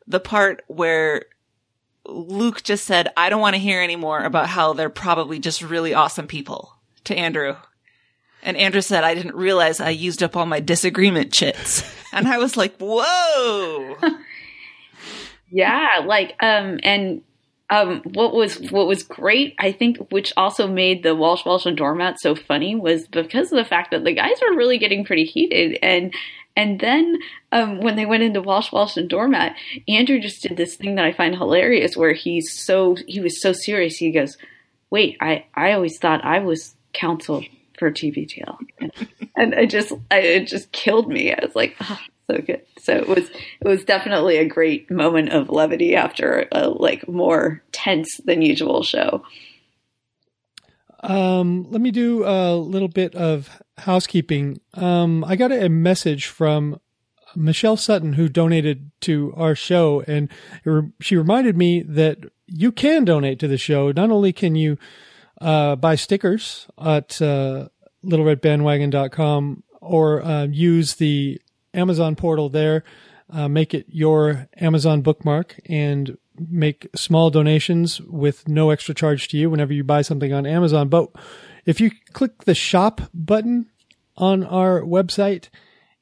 Speaker 2: the part where Luke just said, I don't want to hear anymore about how they're probably just really awesome people to Andrew. And Andrew said, I didn't realize I used up all my disagreement chits. <laughs> And I was like, whoa. <laughs>
Speaker 3: Yeah, like um and um what was what was great, I think, which also made the Walsh Walsh and Doormat so funny was because of the fact that the guys were really getting pretty heated and and then um, when they went into Walsh Walsh and Doormat, Andrew just did this thing that I find hilarious where he's so he was so serious. He goes, Wait, I, I always thought I was counsel for and, and I just I, it just killed me. I was like, oh, so good. So it was it was definitely a great moment of levity after a like more tense than usual show.
Speaker 1: Um, let me do a little bit of housekeeping. Um, I got a message from Michelle Sutton who donated to our show, and she reminded me that you can donate to the show. Not only can you uh, buy stickers at uh, littleredbandwagon.com or uh, use the Amazon portal there, uh, make it your Amazon bookmark, and make small donations with no extra charge to you whenever you buy something on Amazon. But if you click the shop button on our website,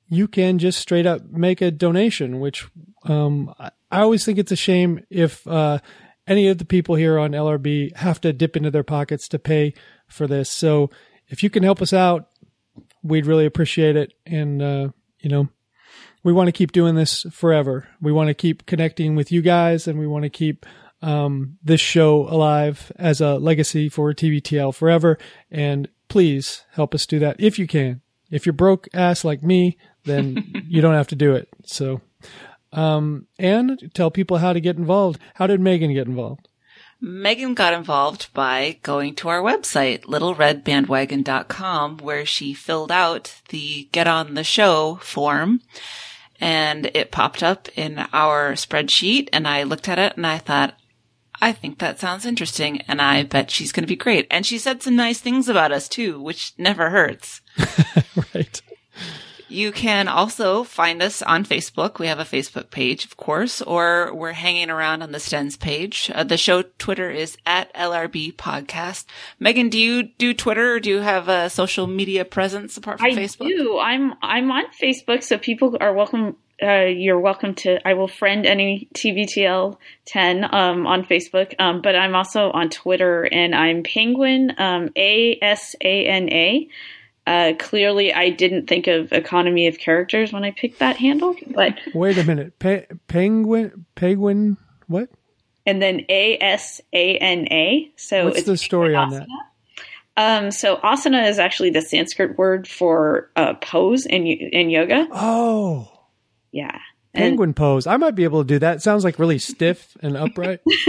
Speaker 1: you can just straight up make a donation, which um, I always think it's a shame if uh, any of the people here on LRB have to dip into their pockets to pay for this. So if you can help us out, we'd really appreciate it. And, uh, you know, we want to keep doing this forever. We want to keep connecting with you guys and we want to keep um, this show alive as a legacy for TBTL forever. And please help us do that if you can. If you're broke ass like me, then <laughs> you don't have to do it. So, um, and tell people how to get involved. How did Megan get involved?
Speaker 2: Megan got involved by going to our website, littleredbandwagon.com, where she filled out the get on the show form and it popped up in our spreadsheet and I looked at it and I thought, I think that sounds interesting and I bet she's going to be great. And she said some nice things about us too, which never hurts. <laughs>
Speaker 1: right.
Speaker 2: You can also find us on Facebook. We have a Facebook page, of course, or we're hanging around on the Stens page. Uh, the show Twitter is at LRB Podcast. Megan, do you do Twitter or do you have a social media presence apart from
Speaker 3: I
Speaker 2: Facebook?
Speaker 3: I do. I'm I'm on Facebook, so people are welcome. Uh, you're welcome to. I will friend any TBTL ten um, on Facebook, um, but I'm also on Twitter, and I'm Penguin um, A S A N A. Uh, clearly, I didn't think of economy of characters when I picked that handle. But <laughs>
Speaker 1: wait a minute, Pe- penguin, penguin, what?
Speaker 3: And then A S A N A. So
Speaker 1: what's the story on that?
Speaker 3: Um, so asana is actually the Sanskrit word for uh, pose in in yoga.
Speaker 1: Oh,
Speaker 3: yeah,
Speaker 1: penguin and, pose. I might be able to do that. It Sounds like really stiff and upright. <laughs>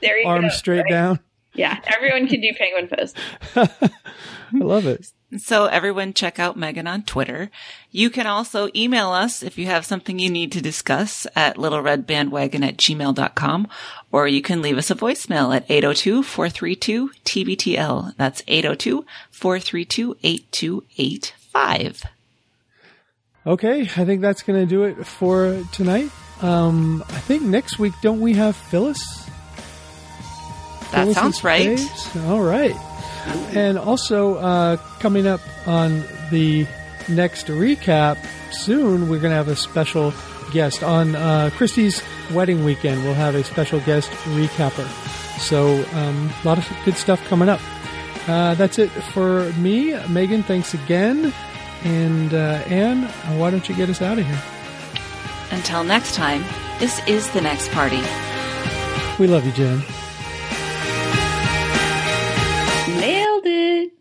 Speaker 3: there you
Speaker 1: Arms
Speaker 3: go,
Speaker 1: straight
Speaker 3: right?
Speaker 1: down.
Speaker 3: Yeah, everyone can do penguin pose. <laughs>
Speaker 1: I love it.
Speaker 2: So everyone check out Megan on Twitter. You can also email us if you have something you need to discuss at littleredbandwagon at gmail.com, or you can leave us a voicemail at 802-432-TBTL. That's 802-432-8285.
Speaker 1: Okay, I think that's going to do it for tonight. Um, I think next week, don't we have Phyllis?
Speaker 2: That
Speaker 1: Phyllis
Speaker 2: sounds right.
Speaker 1: All right. And also, uh, coming up on the next recap soon, we're going to have a special guest. On uh, Christie's wedding weekend, we'll have a special guest recapper. So, um, a lot of good stuff coming up. Uh, that's it for me. Megan, thanks again. And uh, Anne, why don't you get us out of here?
Speaker 2: Until next time, this is the next party.
Speaker 1: We love you, Jen. it.